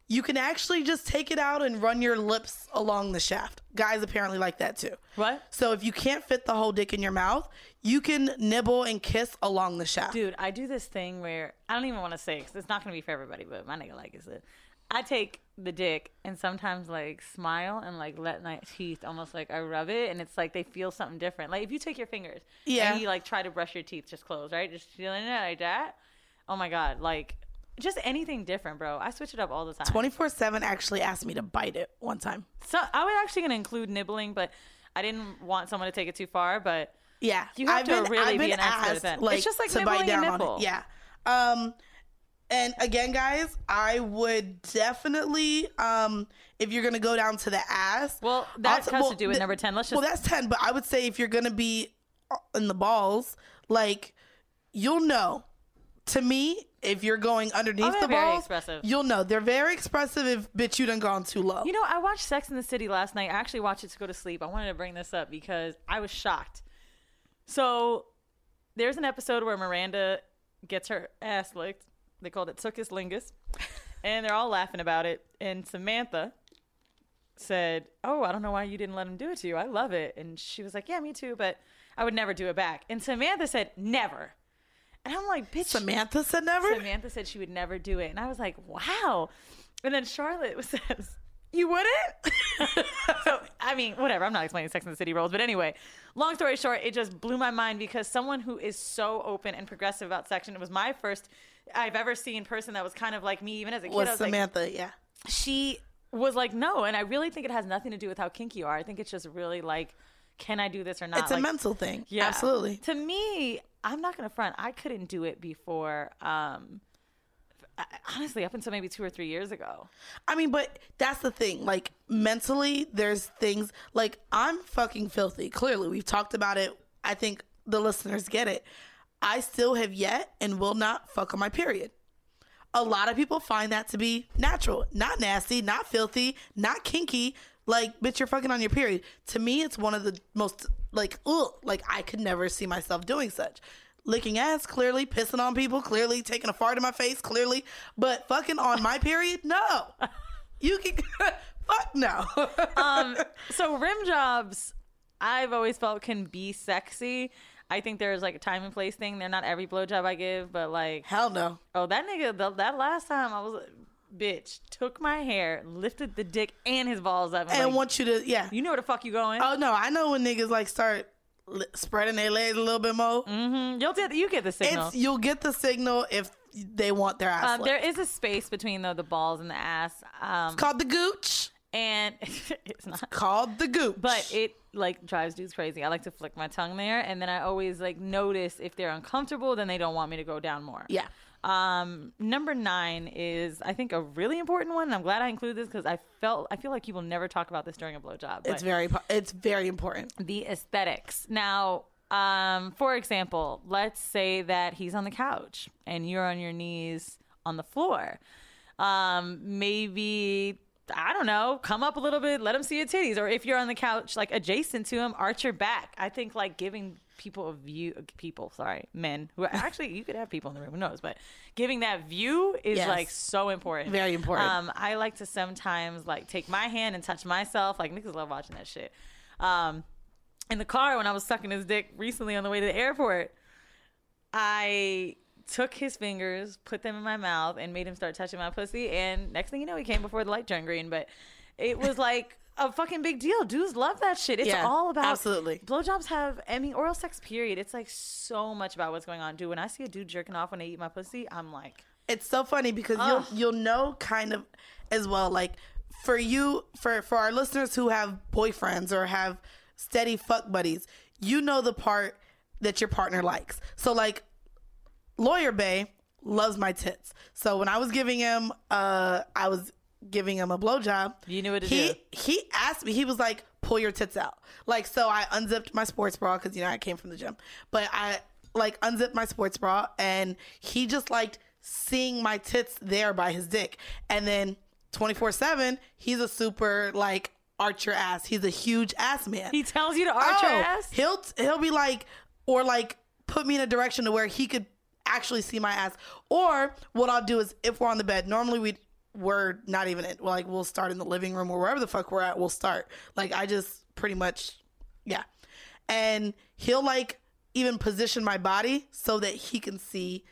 you can actually just take it out and run your lips along the shaft. Guys apparently like that too. What? So if you can't fit the whole dick in your mouth, you can nibble and kiss along the shaft. Dude, I do this thing where I don't even want to say because it's not going to be for everybody, but my nigga like is it. I take the dick and sometimes like smile and like let my teeth almost like I rub it and it's like they feel something different. Like if you take your fingers Yeah. and you like try to brush your teeth just close, right? Just feeling it like that. Oh my god, like just anything different, bro. I switch it up all the time. Twenty four seven actually asked me to bite it one time. So I was actually to include nibbling, but I didn't want someone to take it too far. But Yeah, You have I've to been, really be an expert asked, that. Like, It's just like to bite nibbling a down on nipple. it. Yeah. Um, and again, guys, I would definitely, um, if you're gonna go down to the ass. Well, that also- has well, to do with th- number ten. Let's just Well, that's ten, but I would say if you're gonna be uh, in the balls, like you'll know. To me, if you're going underneath Oh, the very balls, expressive. you'll know they're very expressive. If bitch, you done gone too low. You know, I watched Sex in the City last night. I actually watched it to go to sleep. I wanted to bring this up because I was shocked. So there's an episode where Miranda gets her ass licked. They called it Tuckus Lingus. And they're all laughing about it. And Samantha said, Oh, I don't know why you didn't let him do it to you. I love it. And she was like, Yeah, me too, but I would never do it back. And Samantha said, Never. And I'm like, bitch. Samantha said never. Samantha said she would never do it. And I was like, wow. And then Charlotte says, you wouldn't? so, I mean, whatever. I'm not explaining Sex and the City roles. But anyway, long story short, it just blew my mind because someone who is so open and progressive about sex, and it was my first I've ever seen person that was kind of like me, even as a kid. Was was like, Samantha? yeah. she was like, no. And I really think it has nothing to do with how kinky you are. I think it's just really like, can I do this or not? It's a mental thing. yeah. Absolutely. To me, I'm not gonna front. I couldn't do it before. Um, honestly, up until maybe two or three years ago. I mean, but that's the thing. Like mentally, there's things like I'm fucking filthy. Clearly, we've talked about it. I think the listeners get it. I still have yet and will not fuck on my period. A lot of people find that to be natural, not nasty, not filthy, not kinky. Like, bitch, you're fucking on your period. To me, it's one of the most like, ugh, like I could never see myself doing such. Licking ass, clearly, pissing on people, clearly, taking a fart in my face, clearly, but fucking on my period, no. You can fuck no. um, so rim jobs, I've always felt can be sexy. I think there's like a time and place thing. They're not every blowjob I give, but like hell no. Oh, that nigga, the, that last time I was, bitch, took my hair, lifted the dick and his balls up, and like, want you to, yeah. You know where the fuck you going? Oh no, I know when niggas like start li- spreading their legs a little bit more. Mm-hmm. You'll get you get the signal. It's you'll get the signal if they want their ass. Um, there is a space between though the balls and the ass. Um, it's called the gooch. And it's not called the goop but it like drives dudes crazy. I like to flick my tongue there, and then I always like notice if they're uncomfortable, then they don't want me to go down more. Yeah. Um, number nine is I think a really important one. And I'm glad I include this because I felt I feel like people never talk about this during a blowjob. It's very it's very important. the aesthetics. Now, um, for example, let's say that he's on the couch and you're on your knees on the floor. Um, maybe I don't know, come up a little bit, let them see your titties, or if you're on the couch like adjacent to him, arch your back. I think like giving people a view, people, sorry, men who are, actually you could have people in the room, who knows, but giving that view is Yes. like so important, Very important. Um, I like to sometimes like take my hand and touch myself. Like niggas love watching that shit. Um, in the car when I was sucking his dick recently on the way to the airport, I took his fingers, put them in my mouth, and made him start touching my pussy. And next thing you know, he came before the light turned green. But it was like a fucking big deal. Dudes love that shit. It's Yeah, all about absolutely. Blowjobs have, I mean, oral sex. Period. It's like so much about what's going on. Dude, when I see a dude jerking off when they eat my pussy, I'm like, It's so funny because Ugh. you'll you'll know kind of as well like for you for for our listeners who have boyfriends or have steady fuck buddies, you know the part that your partner likes. So like Loverboy loves my tits. So when I was giving him uh I was giving him a blowjob, You knew what to he, do. He asked me, he was like, pull your tits out. Like so I unzipped my sports bra because you know I came from the gym. But I like unzipped my sports bra and he just liked seeing my tits there by his dick. And then 24-7, he's a super like arch your ass. He's a huge ass man. he tells you to arch your Oh, ass. He'll he'll be like, or like put me in a direction to where he could actually see my ass. Or what I'll do is if we're on the bed, normally we we're not even in, like we'll start in the living room or wherever the fuck we're at. We'll start. Like I just pretty much, yeah. And he'll like even position my body so that he can see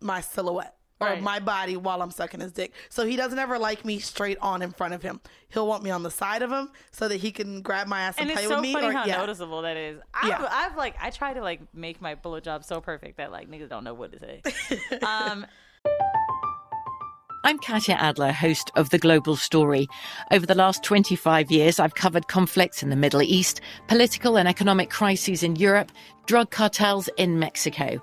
my silhouette. Or Right. my body while I'm sucking his dick. So he doesn't ever like me straight on in front of him. He'll want me on the side of him so that he can grab my ass and, and play so with me. funny or, how yeah. noticeable that is. I've, Yeah. I've like I try to like make my blowjob so perfect that like niggas don't know what to say. um, I'm Katya Adler, host of The Global Story. Over the last 25 years, I've covered conflicts in the Middle East, political and economic crises in Europe, drug cartels in Mexico.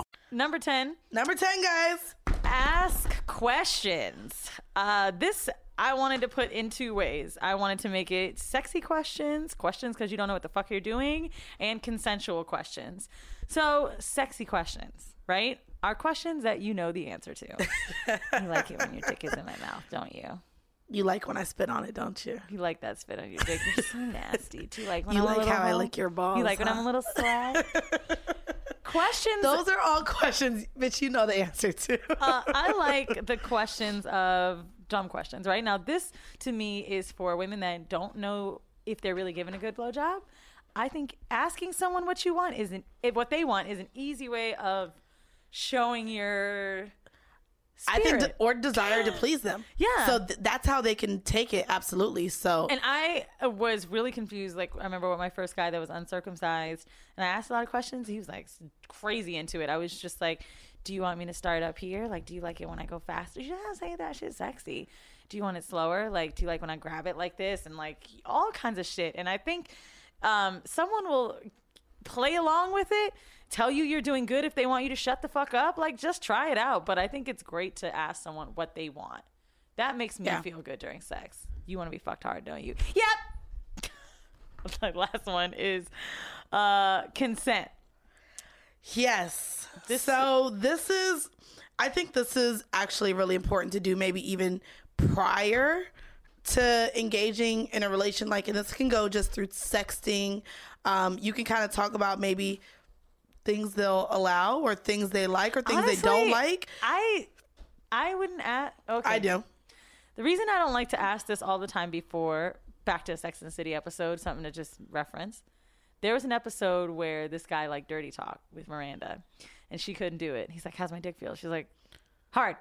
Number 10. Number 10, guys. Ask questions. Uh, this I wanted to put in two ways. I wanted to make it sexy questions, questions because you don't know what the fuck you're doing, and consensual questions. So, sexy questions, right? Are questions that you know the answer to. you like it when your dick is in my mouth, don't you? You like when I spit on it, don't you? You like that spit on your dick. You're so nasty. Do you like when You I'm a like little how I lick your balls, You like when I'm a little slag? questions. Those are all questions, bitch. You know the answer to. uh, I like the questions of dumb questions. Right now, this to me is for women that don't know if they're really given a good blowjob. I think asking someone what you want isn't if what they want is an easy way of showing your. I think, spirit. de- or desire to please them. Yeah. So th- that's how they can take it. Absolutely. So And I uh, was really confused. Like, I remember with my first guy that was uncircumcised, and I asked a lot of questions. He was like crazy into it. I was just like, "Do you want me to start up here? Like, do you like it when I go faster? Yeah, say that shit's sexy. Do you want it slower? Like, do you like when I grab it like this? And like all kinds of shit. And I think um, someone will play along with it, tell you you're doing good if they want you to shut the fuck up. Like, just try it out. But I think it's great to ask someone what they want. That makes me Yeah. feel good during sex. You want to be fucked hard, don't you? Yep. the last one is uh, consent. Yes. so this is, I think this is actually really important to do, maybe even prior to engaging in a relation. Like, and this can go just through sexting. Um, you can kind of talk about maybe things they'll allow or things they like or things they don't like. I I wouldn't ask. Okay, I do. The reason I don't like to ask this all the time before back to a Sex and the City episode, something to just reference. There was an episode where this guy like dirty talk with Miranda, and she couldn't do it. He's like, "How's my dick feel?" She's like, "Hard,"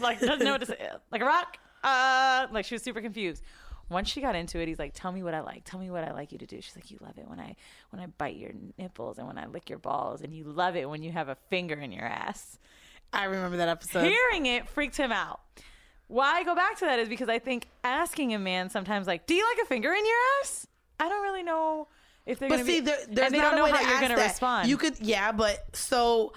like doesn't know what to say, like a rock. Uh, like she was super confused. Once she got into it, he's like, "Tell me what I like. Tell me what I like you to do." She's like, "You love it when I when I bite your nipples and when I lick your balls, and you love it when you have a finger in your ass." I remember that episode. Hearing it freaked him out. Why I go back to that is because I think asking a man sometimes like, "Do you like a finger in your ass?" I don't really know if they're But gonna see, be, there, there's not a way to you're ask gonna that. respond. You could, yeah, but so,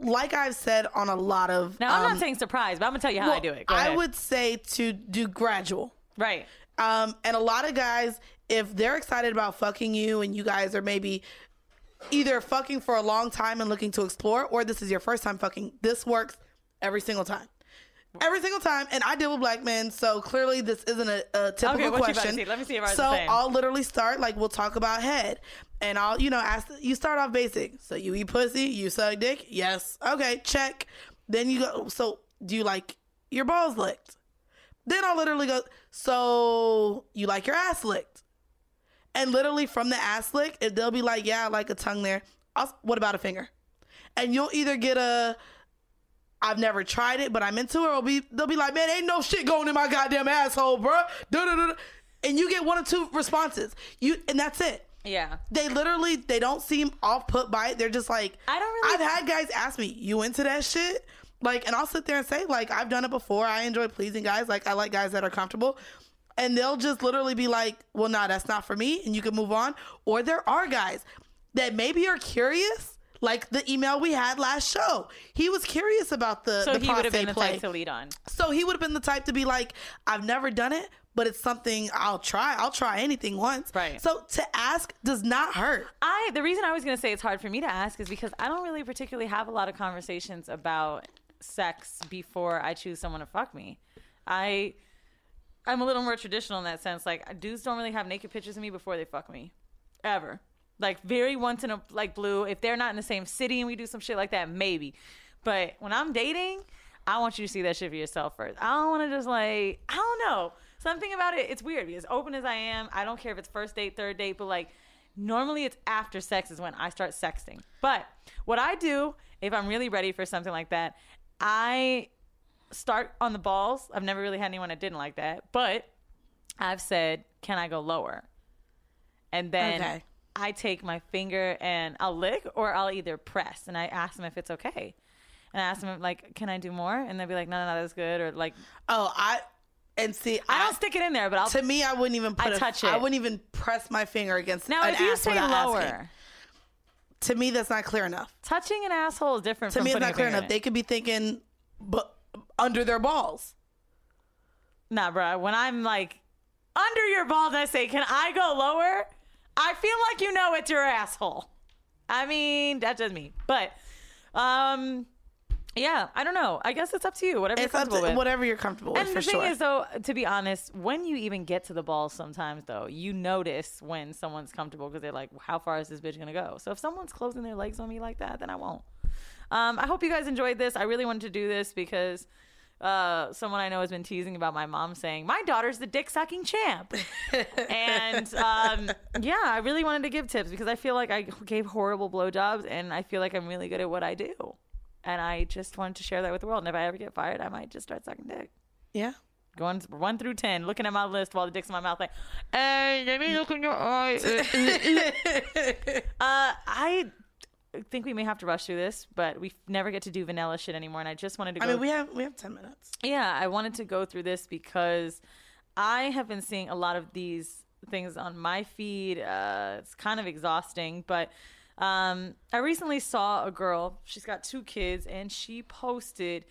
like I've said on a lot of. now I'm um, not saying surprise, but I'm gonna tell you how I do it. Go I ahead. would say to do gradual. right. Um, and a lot of guys, if they're excited about fucking you and you guys are maybe either fucking for a long time and looking to explore, or this is your first time fucking, this works every single time. Every single time, and I deal with black men, so clearly this isn't a, a typical Okay, what you about to question. see? Let me see if is so. I'll literally start like we'll talk about head, and I'll you know ask. You start off basic. So you eat pussy, you suck dick. Yes, okay, check. Then you go. So do you like your balls licked? Then I'll literally go, so you like your ass licked? And literally from the ass lick, if they'll be like, yeah, I like a tongue there. I'll, what about a finger? And you'll either get a, I've never tried it, but I'm into it, or be, they'll be like, man, ain't no shit going in my goddamn asshole, bruh. Da-da-da-da. And you get one or two responses. You and that's it. Yeah. They literally they don't seem off put by it. They're just like I don't really- I've had guys ask me, "You into that shit?" Like, and I'll sit there and say, like, I've done it before. I enjoy pleasing guys. Like, I like guys that are comfortable. And they'll just literally be like, "Well, nah, that's not for me," and you can move on. Or there are guys that maybe are curious, like the email we had last show. He was curious about the So the he would have been the play. type to lead on. So he would have been the type to be like, I've never done it, but it's something I'll try. I'll try anything once. Right. So to ask does not hurt. I the reason I was gonna say it's hard for me to ask is because I don't really particularly have a lot of conversations about sex before I choose someone to fuck me. I I'm a little more traditional in that sense. Like dudes don't really have naked pictures of me before they fuck me, ever. Like very once in a like blue. If they're not in the same city and we do some shit like that, maybe. But when I'm dating, I want you to see that shit for yourself first. I don't want to just like I don't know something about it. It's weird because open as I am, I don't care if it's first date, third date, but like Normally, it's after sex is when I start sexting. But what I do if I'm really ready for something like that, I start on the balls. I've never really had anyone that didn't like that, but I've said, "Can I go lower?" And then Okay. I take my finger and I'll lick or I'll either press, and I ask them if it's okay. And I ask them like, "Can I do more?" And they'll be like, "No, no, no, that's good." Or like, Oh, I and see. I don't stick it in there, but I'll to me, I wouldn't even put I a- touch it. I wouldn't even press my finger against. Now, if you say lower, asking. To me, that's not clear enough. touching an asshole is different. To me, it's not clear enough. They could be thinking, but under their balls. Nah, bro. When I'm like under your balls, and I say, "Can I go lower?" I feel like you know it's your asshole. I mean, that's just me. But, um, yeah, I don't know. I guess it's up to you. Whatever It's you're comfortable with. whatever you're comfortable with. and the thing sure. is, though, to be honest, when you even get to the balls, sometimes though, you notice when someone's comfortable because they're like, "How far is this bitch gonna go?" So if someone's closing their legs on me like that, then I won't. Um, I hope you guys enjoyed this. I really wanted to do this because uh, someone I know has been teasing about my mom saying my daughter's the dick sucking champ, and um, yeah, I really wanted to give tips because I feel like I gave horrible blowjobs and I feel like I'm really good at what I do, and I just wanted to share that with the world. And if I ever get fired, I might just start sucking dick. Yeah. Going one through ten, looking at my list while the dick's in my mouth, like, hey, let me look in your eye. uh, I think we may have to rush through this, but we never get to do vanilla shit anymore. And I just wanted to. I go mean, we have we have ten minutes. yeah, I wanted to go through this because I have been seeing a lot of these things on my feed. Uh, it's kind of exhausting, but um, I recently saw a girl. She's got two kids, and she posted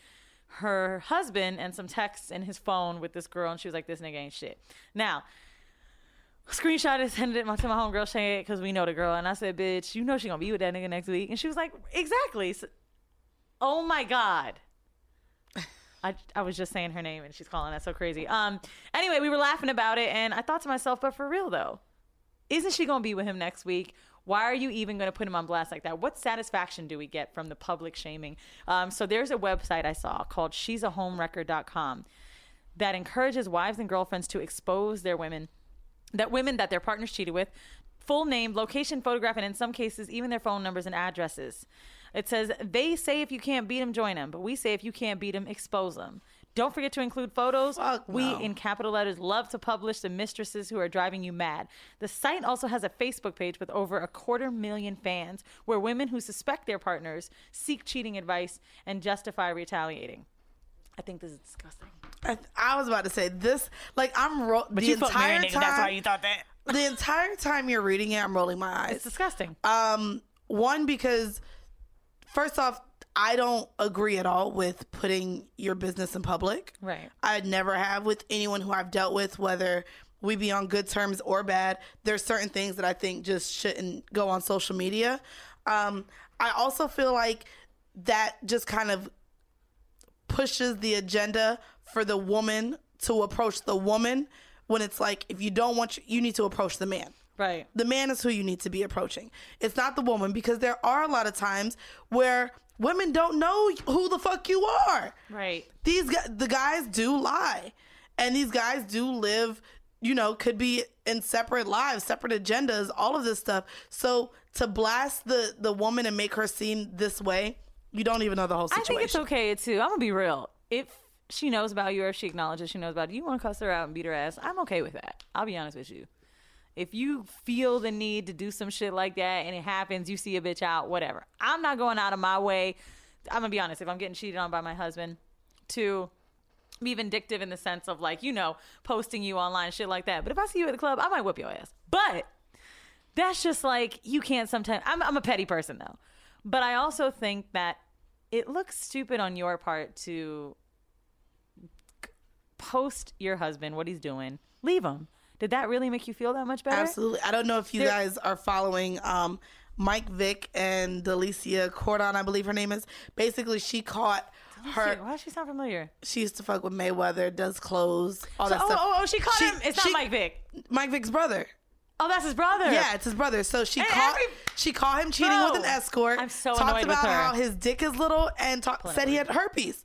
her husband and some texts in his phone with this girl, and she was like, "This nigga ain't shit." Now. Screenshot it, sent it to my homegirl Shay because we know the girl, and I said, "Bitch, you know she gonna be with that nigga next week," and she was like, "Exactly." So- oh my god, I, I was just saying her name and she's calling. That's so crazy. Um. Anyway, we were laughing about it, and I thought to myself, but for real though, isn't she gonna be with him next week? Why are you even gonna put him on blast like that? What satisfaction do we get from the public shaming? Um. So there's a website I saw called she'sahomewrecker.com that encourages wives and girlfriends to expose their women that women that their partners cheated with full name location photograph and in some cases even their phone numbers and addresses it says they say if you can't beat them join them but we say if you can't beat them expose them don't forget to include photos we no. in capital letters love to publish the mistresses who are driving you mad the site also has a facebook page with over a quarter million fans where women who suspect their partners seek cheating advice and justify retaliating i think this is disgusting I, I was about to say this. Like I'm ro- But the you entire time. that's why you thought that. The entire time you're reading it, I'm rolling my eyes. it's disgusting Um, one because first off, I don't agree at all with putting your business in public. Right. I never have with anyone who I've dealt with, whether we be on good terms or bad. There's certain things that I think just shouldn't go on social media. Um, I also feel like that just kind of pushes the agenda for the woman to approach the woman when it's like if you don't want you, you need to approach the man right the man is who you need to be approaching it's not the woman because there are a lot of times where women don't know who the fuck you are right these guys the guys do lie and these guys do live you know could be in separate lives separate agendas all of this stuff so to blast the the woman and make her seem this way you don't even know the whole situation. I think it's okay too. I'm gonna be real. If she knows about you or if she acknowledges she knows about you, you want to cuss her out and beat her ass, I'm okay with that. I'll be honest with you. If you feel the need to do some shit like that and it happens, you see a bitch out, whatever. I'm not going out of my way. I'm gonna be honest. If I'm getting cheated on by my husband, to be vindictive in the sense of like you know posting you online shit like that. But if I see you at the club, I might whip your ass. But that's just like you can't sometimes I'm, I'm a petty person though but i also think that it looks stupid on your part to post your husband what he's doing leave him did that really make you feel that much better Absolutely. I don't know if you There- guys are following um, Mike Vick and Delicia Cordon, I believe her name is. Basically, she caught her. why does she sound familiar She used to fuck with Mayweather, does clothes, all So- that oh, stuff. oh, oh, she caught him. It's not Mike Vick. Mike Vick's brother. Oh, that's his brother. Yeah, it's his brother. So she And caught every- she caught him cheating Bro, with an escort. I'm so talked about how his dick is little and talk, said he had herpes,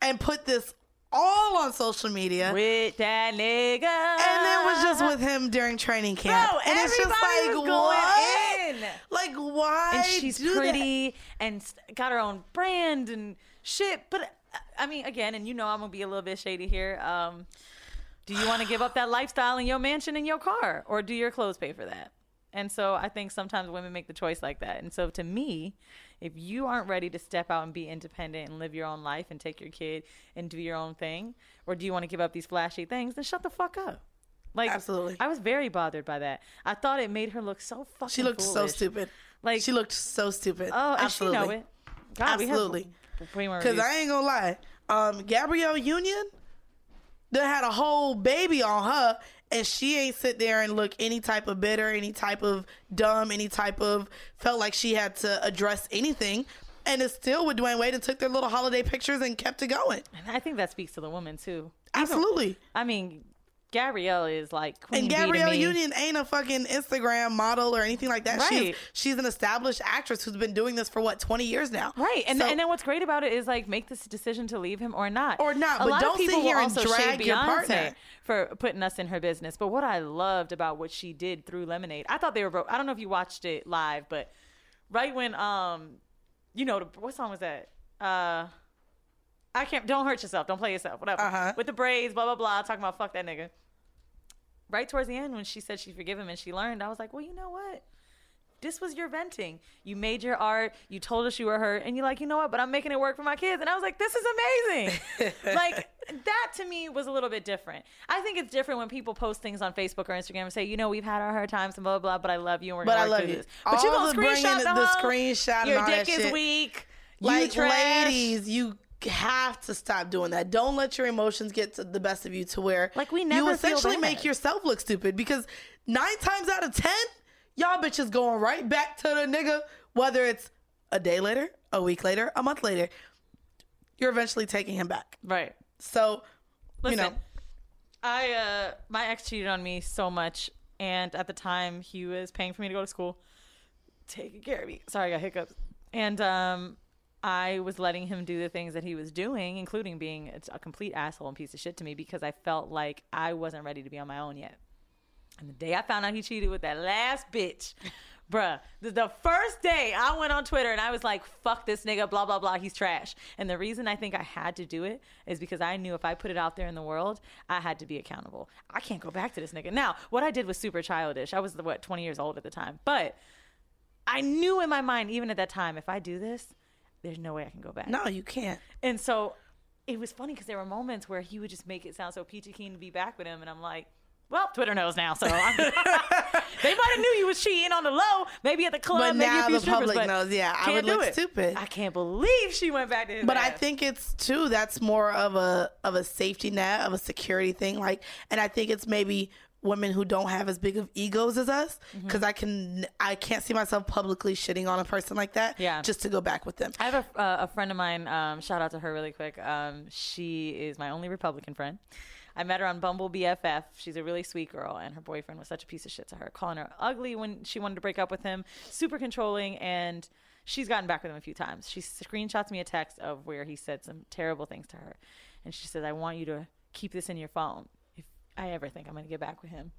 and put this all on social media. with that nigga. and then was just with him during training camp. Bro, and it's just like was what? in. Like why? and she's do that? pretty and got her own brand and shit. But I mean, again, and you know, I'm gonna be a little bit shady here. Um, do you want to give up that lifestyle in your mansion and your car, or do your clothes pay for that? And so I think sometimes women make the choice like that. And so to me, if you aren't ready to step out and be independent and live your own life and take your kid and do your own thing, or do you want to give up these flashy things, then shut the fuck up. Like Absolutely. I was very bothered by that. I thought it made her look so fucking. She looked so stupid. Like she looked so stupid. Oh, and Absolutely. she know it. God, Absolutely. Because. I ain't gonna lie, um, Gabrielle Union, they had a whole baby on her, and she ain't sit there and look any type of bitter, any type of dumb, any type of felt like she had to address anything. And it's still with Dwyane Wade and took their little holiday pictures and kept it going. And I think that speaks to the woman too. Absolutely. I mean, Gabrielle is like queen And Gabrielle. Union ain't a fucking Instagram model or anything like that. She's Right. she's an established actress who's been doing this for what twenty years now. Right, and So- and then what's great about it is like make this decision to leave him or not, Or not, A but lot don't of sit people here will and drag your Beyonce partner. for putting us in her business. But what I loved about what she did through Lemonade, I thought they were. Broke. I don't know if you watched it live, but right when um, you know, the, what song was that? Uh. I can't. Don't hurt yourself. Don't play yourself. Whatever. Uh-huh. With the braids, blah blah blah. Talking about fuck that nigga. Right towards the end, when she said she forgive him and she learned, I was like, well, you know what? This was your venting. You made your art. You told us you were hurt, and you're like, you know what? But I'm making it work for my kids. And I was like, this is amazing. like that to me was a little bit different. I think it's different when people post things on Facebook or Instagram and say, you know, we've had our hard times and blah blah blah, but I love you and we're But gonna I love you. this. But you All gonna the bringing screenshot the- the, the screenshot Your dick is shit. weak. You like trash. ladies, you have to stop doing that. Don't let your emotions get to the best of you to where Like, we you never feel essentially make yourself look stupid because nine times out of ten, y'all bitches going right back to the nigga, whether it's a day later, a week later, a month later. You're eventually taking him back. Right. So, Listen, you know, I uh my ex cheated on me so much, and at the time he was paying for me to go to school, taking care of me. Sorry, I got hiccups, and um. I was letting him do the things that he was doing, including being a- complete asshole and piece of shit to me because I felt like I wasn't ready to be on my own yet. And the day I found out he cheated with that last bitch, bruh, the, the first day I went on Twitter and I was like, fuck this nigga, blah, blah, blah, he's trash. And the reason I think I had to do it is because I knew if I put it out there in the world, I had to be accountable. I can't go back to this nigga. Now, what I did was super childish. I was, what, 20 years old at the time. But I knew in my mind, even at that time, if I do this, there's no way I can go back. no, you can't. And so it was funny because there were moments where he would just make it sound so peachy keen to be back with him, and I'm like, well, Twitter knows now, so they might have knew you was cheating on the low, maybe at the club, But maybe now the strippers, public knows, yeah, I can't would do look it. stupid. I can't believe she went back to his But I think it's too that's more of a of a safety net of a security thing like and I think it's maybe women who don't have as big of egos as us Mm-hmm. because I can I can't see myself publicly shitting on a person like that Yeah. just to go back with them. I have a, uh, a friend of mine. Um, shout out to her really quick. Um, she is my only Republican friend. I met her on Bumble BFF. She's a really sweet girl, and her boyfriend was such a piece of shit to her, calling her ugly when she wanted to break up with him, super controlling, and she's gotten back with him a few times. She screenshots me a text of where he said some terrible things to her, and she says, "I want you to keep this in your phone I ever think I'm going to get back with him."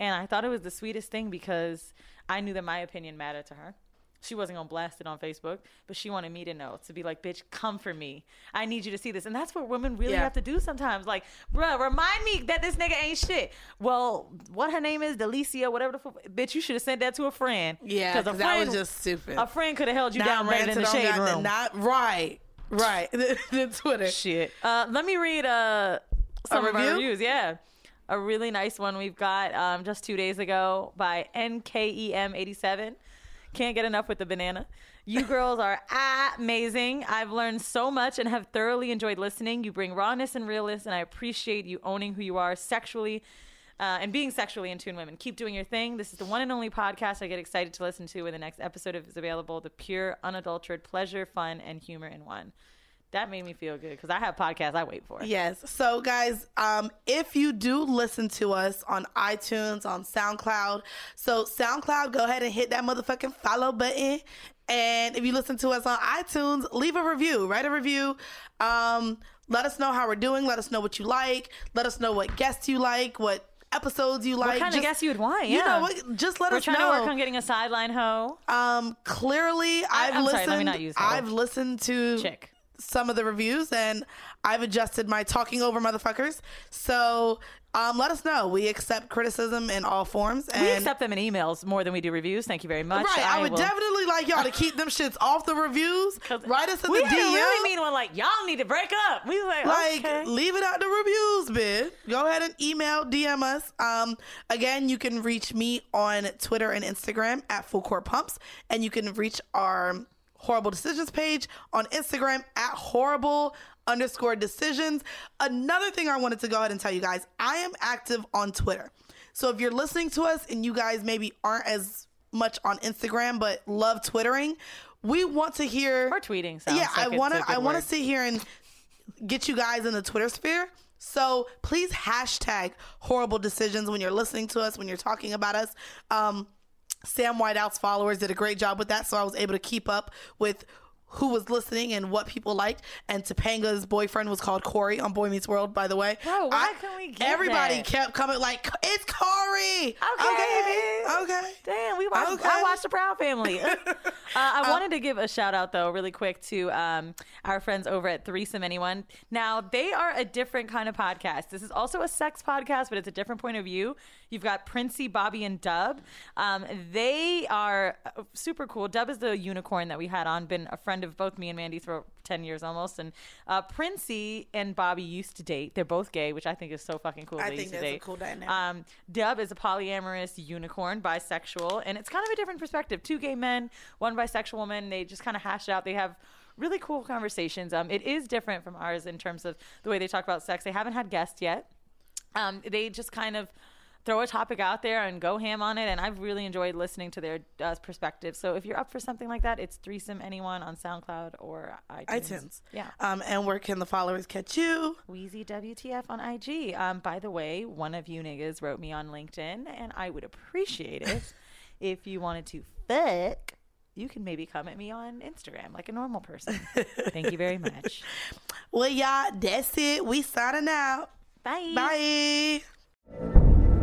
And I thought it was the sweetest thing because I knew that my opinion mattered to her. She wasn't gonna blast it on Facebook, but she wanted me to know to be like, "Bitch, come for me. I need you to see this." And that's what women really Yeah. have to do sometimes. Like, bruh, remind me that this nigga ain't shit. Well, what her name is, Delicia, whatever the fuck. Bitch, you should have sent that to a friend. Yeah, a 'cause that was just stupid. A friend could have held you Not down better than the shade room. Not right. Right. the Twitter. Shit. Uh, let me read uh, some of our review? reviews. Yeah. A really nice one we've got um, just two days ago by NKEM87. Can't get enough with the banana. You girls are amazing. I've learned so much and have thoroughly enjoyed listening. You bring rawness and realness, and I appreciate you owning who you are sexually uh, and being sexually in tune women. Keep doing your thing. This is the one and only podcast I get excited to listen to when the next episode is available. The pure, unadulterated pleasure, fun, and humor in one. That made me feel good because I have podcasts I wait for. Yes. So, guys, um, if you do listen to us on iTunes, on SoundCloud, so SoundCloud, go ahead and hit that motherfucking follow button. And if you listen to us on iTunes, leave a review, write a review. Um, let us know how we're doing. Let us know what you like. Let us know what guests you like, what episodes you like. What kind Just- of guests you would want? You Yeah. know what? Just let We're us trying know. to work on getting a sideline hoe. Um, clearly, I've I'm sorry, listened. let me not use. I've listened to Chick. Some of the reviews, and I've adjusted my talking over motherfuckers. So, um, let us know. We accept criticism in all forms. And we accept them in emails more than we do reviews. Thank you very much. Right, I, would will- definitely like y'all to keep them shits off the reviews. Write us in We the DM. really mean one like y'all need to break up. We like, like okay. leave it out the reviews bitch. go ahead and email dm us um again you can reach me on twitter and instagram at full court pumps and you can reach our horrible decisions page on instagram at horrible underscore decisions another thing i wanted to go ahead and tell you guys i am active on twitter so if you're listening to us and you guys maybe aren't as much on instagram but love twittering we want to hear or tweeting sounds yeah like i want to. i want to sit here and get you guys in the Twitter sphere. So please hashtag horrible decisions when you're listening to us, when you're talking about us. Um, Sam Whiteout's followers did a great job with that, so I was able to keep up with who was listening and what people liked. And Topanga's boyfriend was called Corey on Boy Meets World, by the way. Bro, why can we get Everybody that? kept coming like, "It's Corey." Okay, okay, okay. Damn, we watched. Okay. I watched the Proud Family. uh, I wanted to give a shout out though, really quick, to um, our friends over at Threesome Anyone. Now they are a different kind of podcast. This is also a sex podcast, but it's a different point of view. You've got Princey, Bobby, and Dub. Um, they are uh, super cool. Dub is the unicorn that we had on. Been a friend of both me and Mandy for ten years almost. And uh, Princey and Bobby used to date. They're both gay, which I think is so fucking cool. I they think used to that's a cool dynamic. Um, Dub is a polyamorous unicorn, bisexual, and it's kind of a different perspective. Two gay men, one bisexual woman. They just kind of hash it out. They have really cool conversations. Um, it is different from ours in terms of the way they talk about sex. They haven't had guests yet. Um, they just kind of throw a topic out there and go ham on it, and I've really enjoyed listening to their uh, perspective. So if you're up for something like that, it's threesome anyone on SoundCloud or iTunes. iTunes. Yeah. Um, and where can the followers catch you? Wheezy WTF on IG. Um, by the way, one of you niggas wrote me on LinkedIn, and I would appreciate it if you wanted to fuck. You can maybe come at me on Instagram like a normal person. Thank you very much. Well, y'all, that's it. We signing out. Bye. Bye.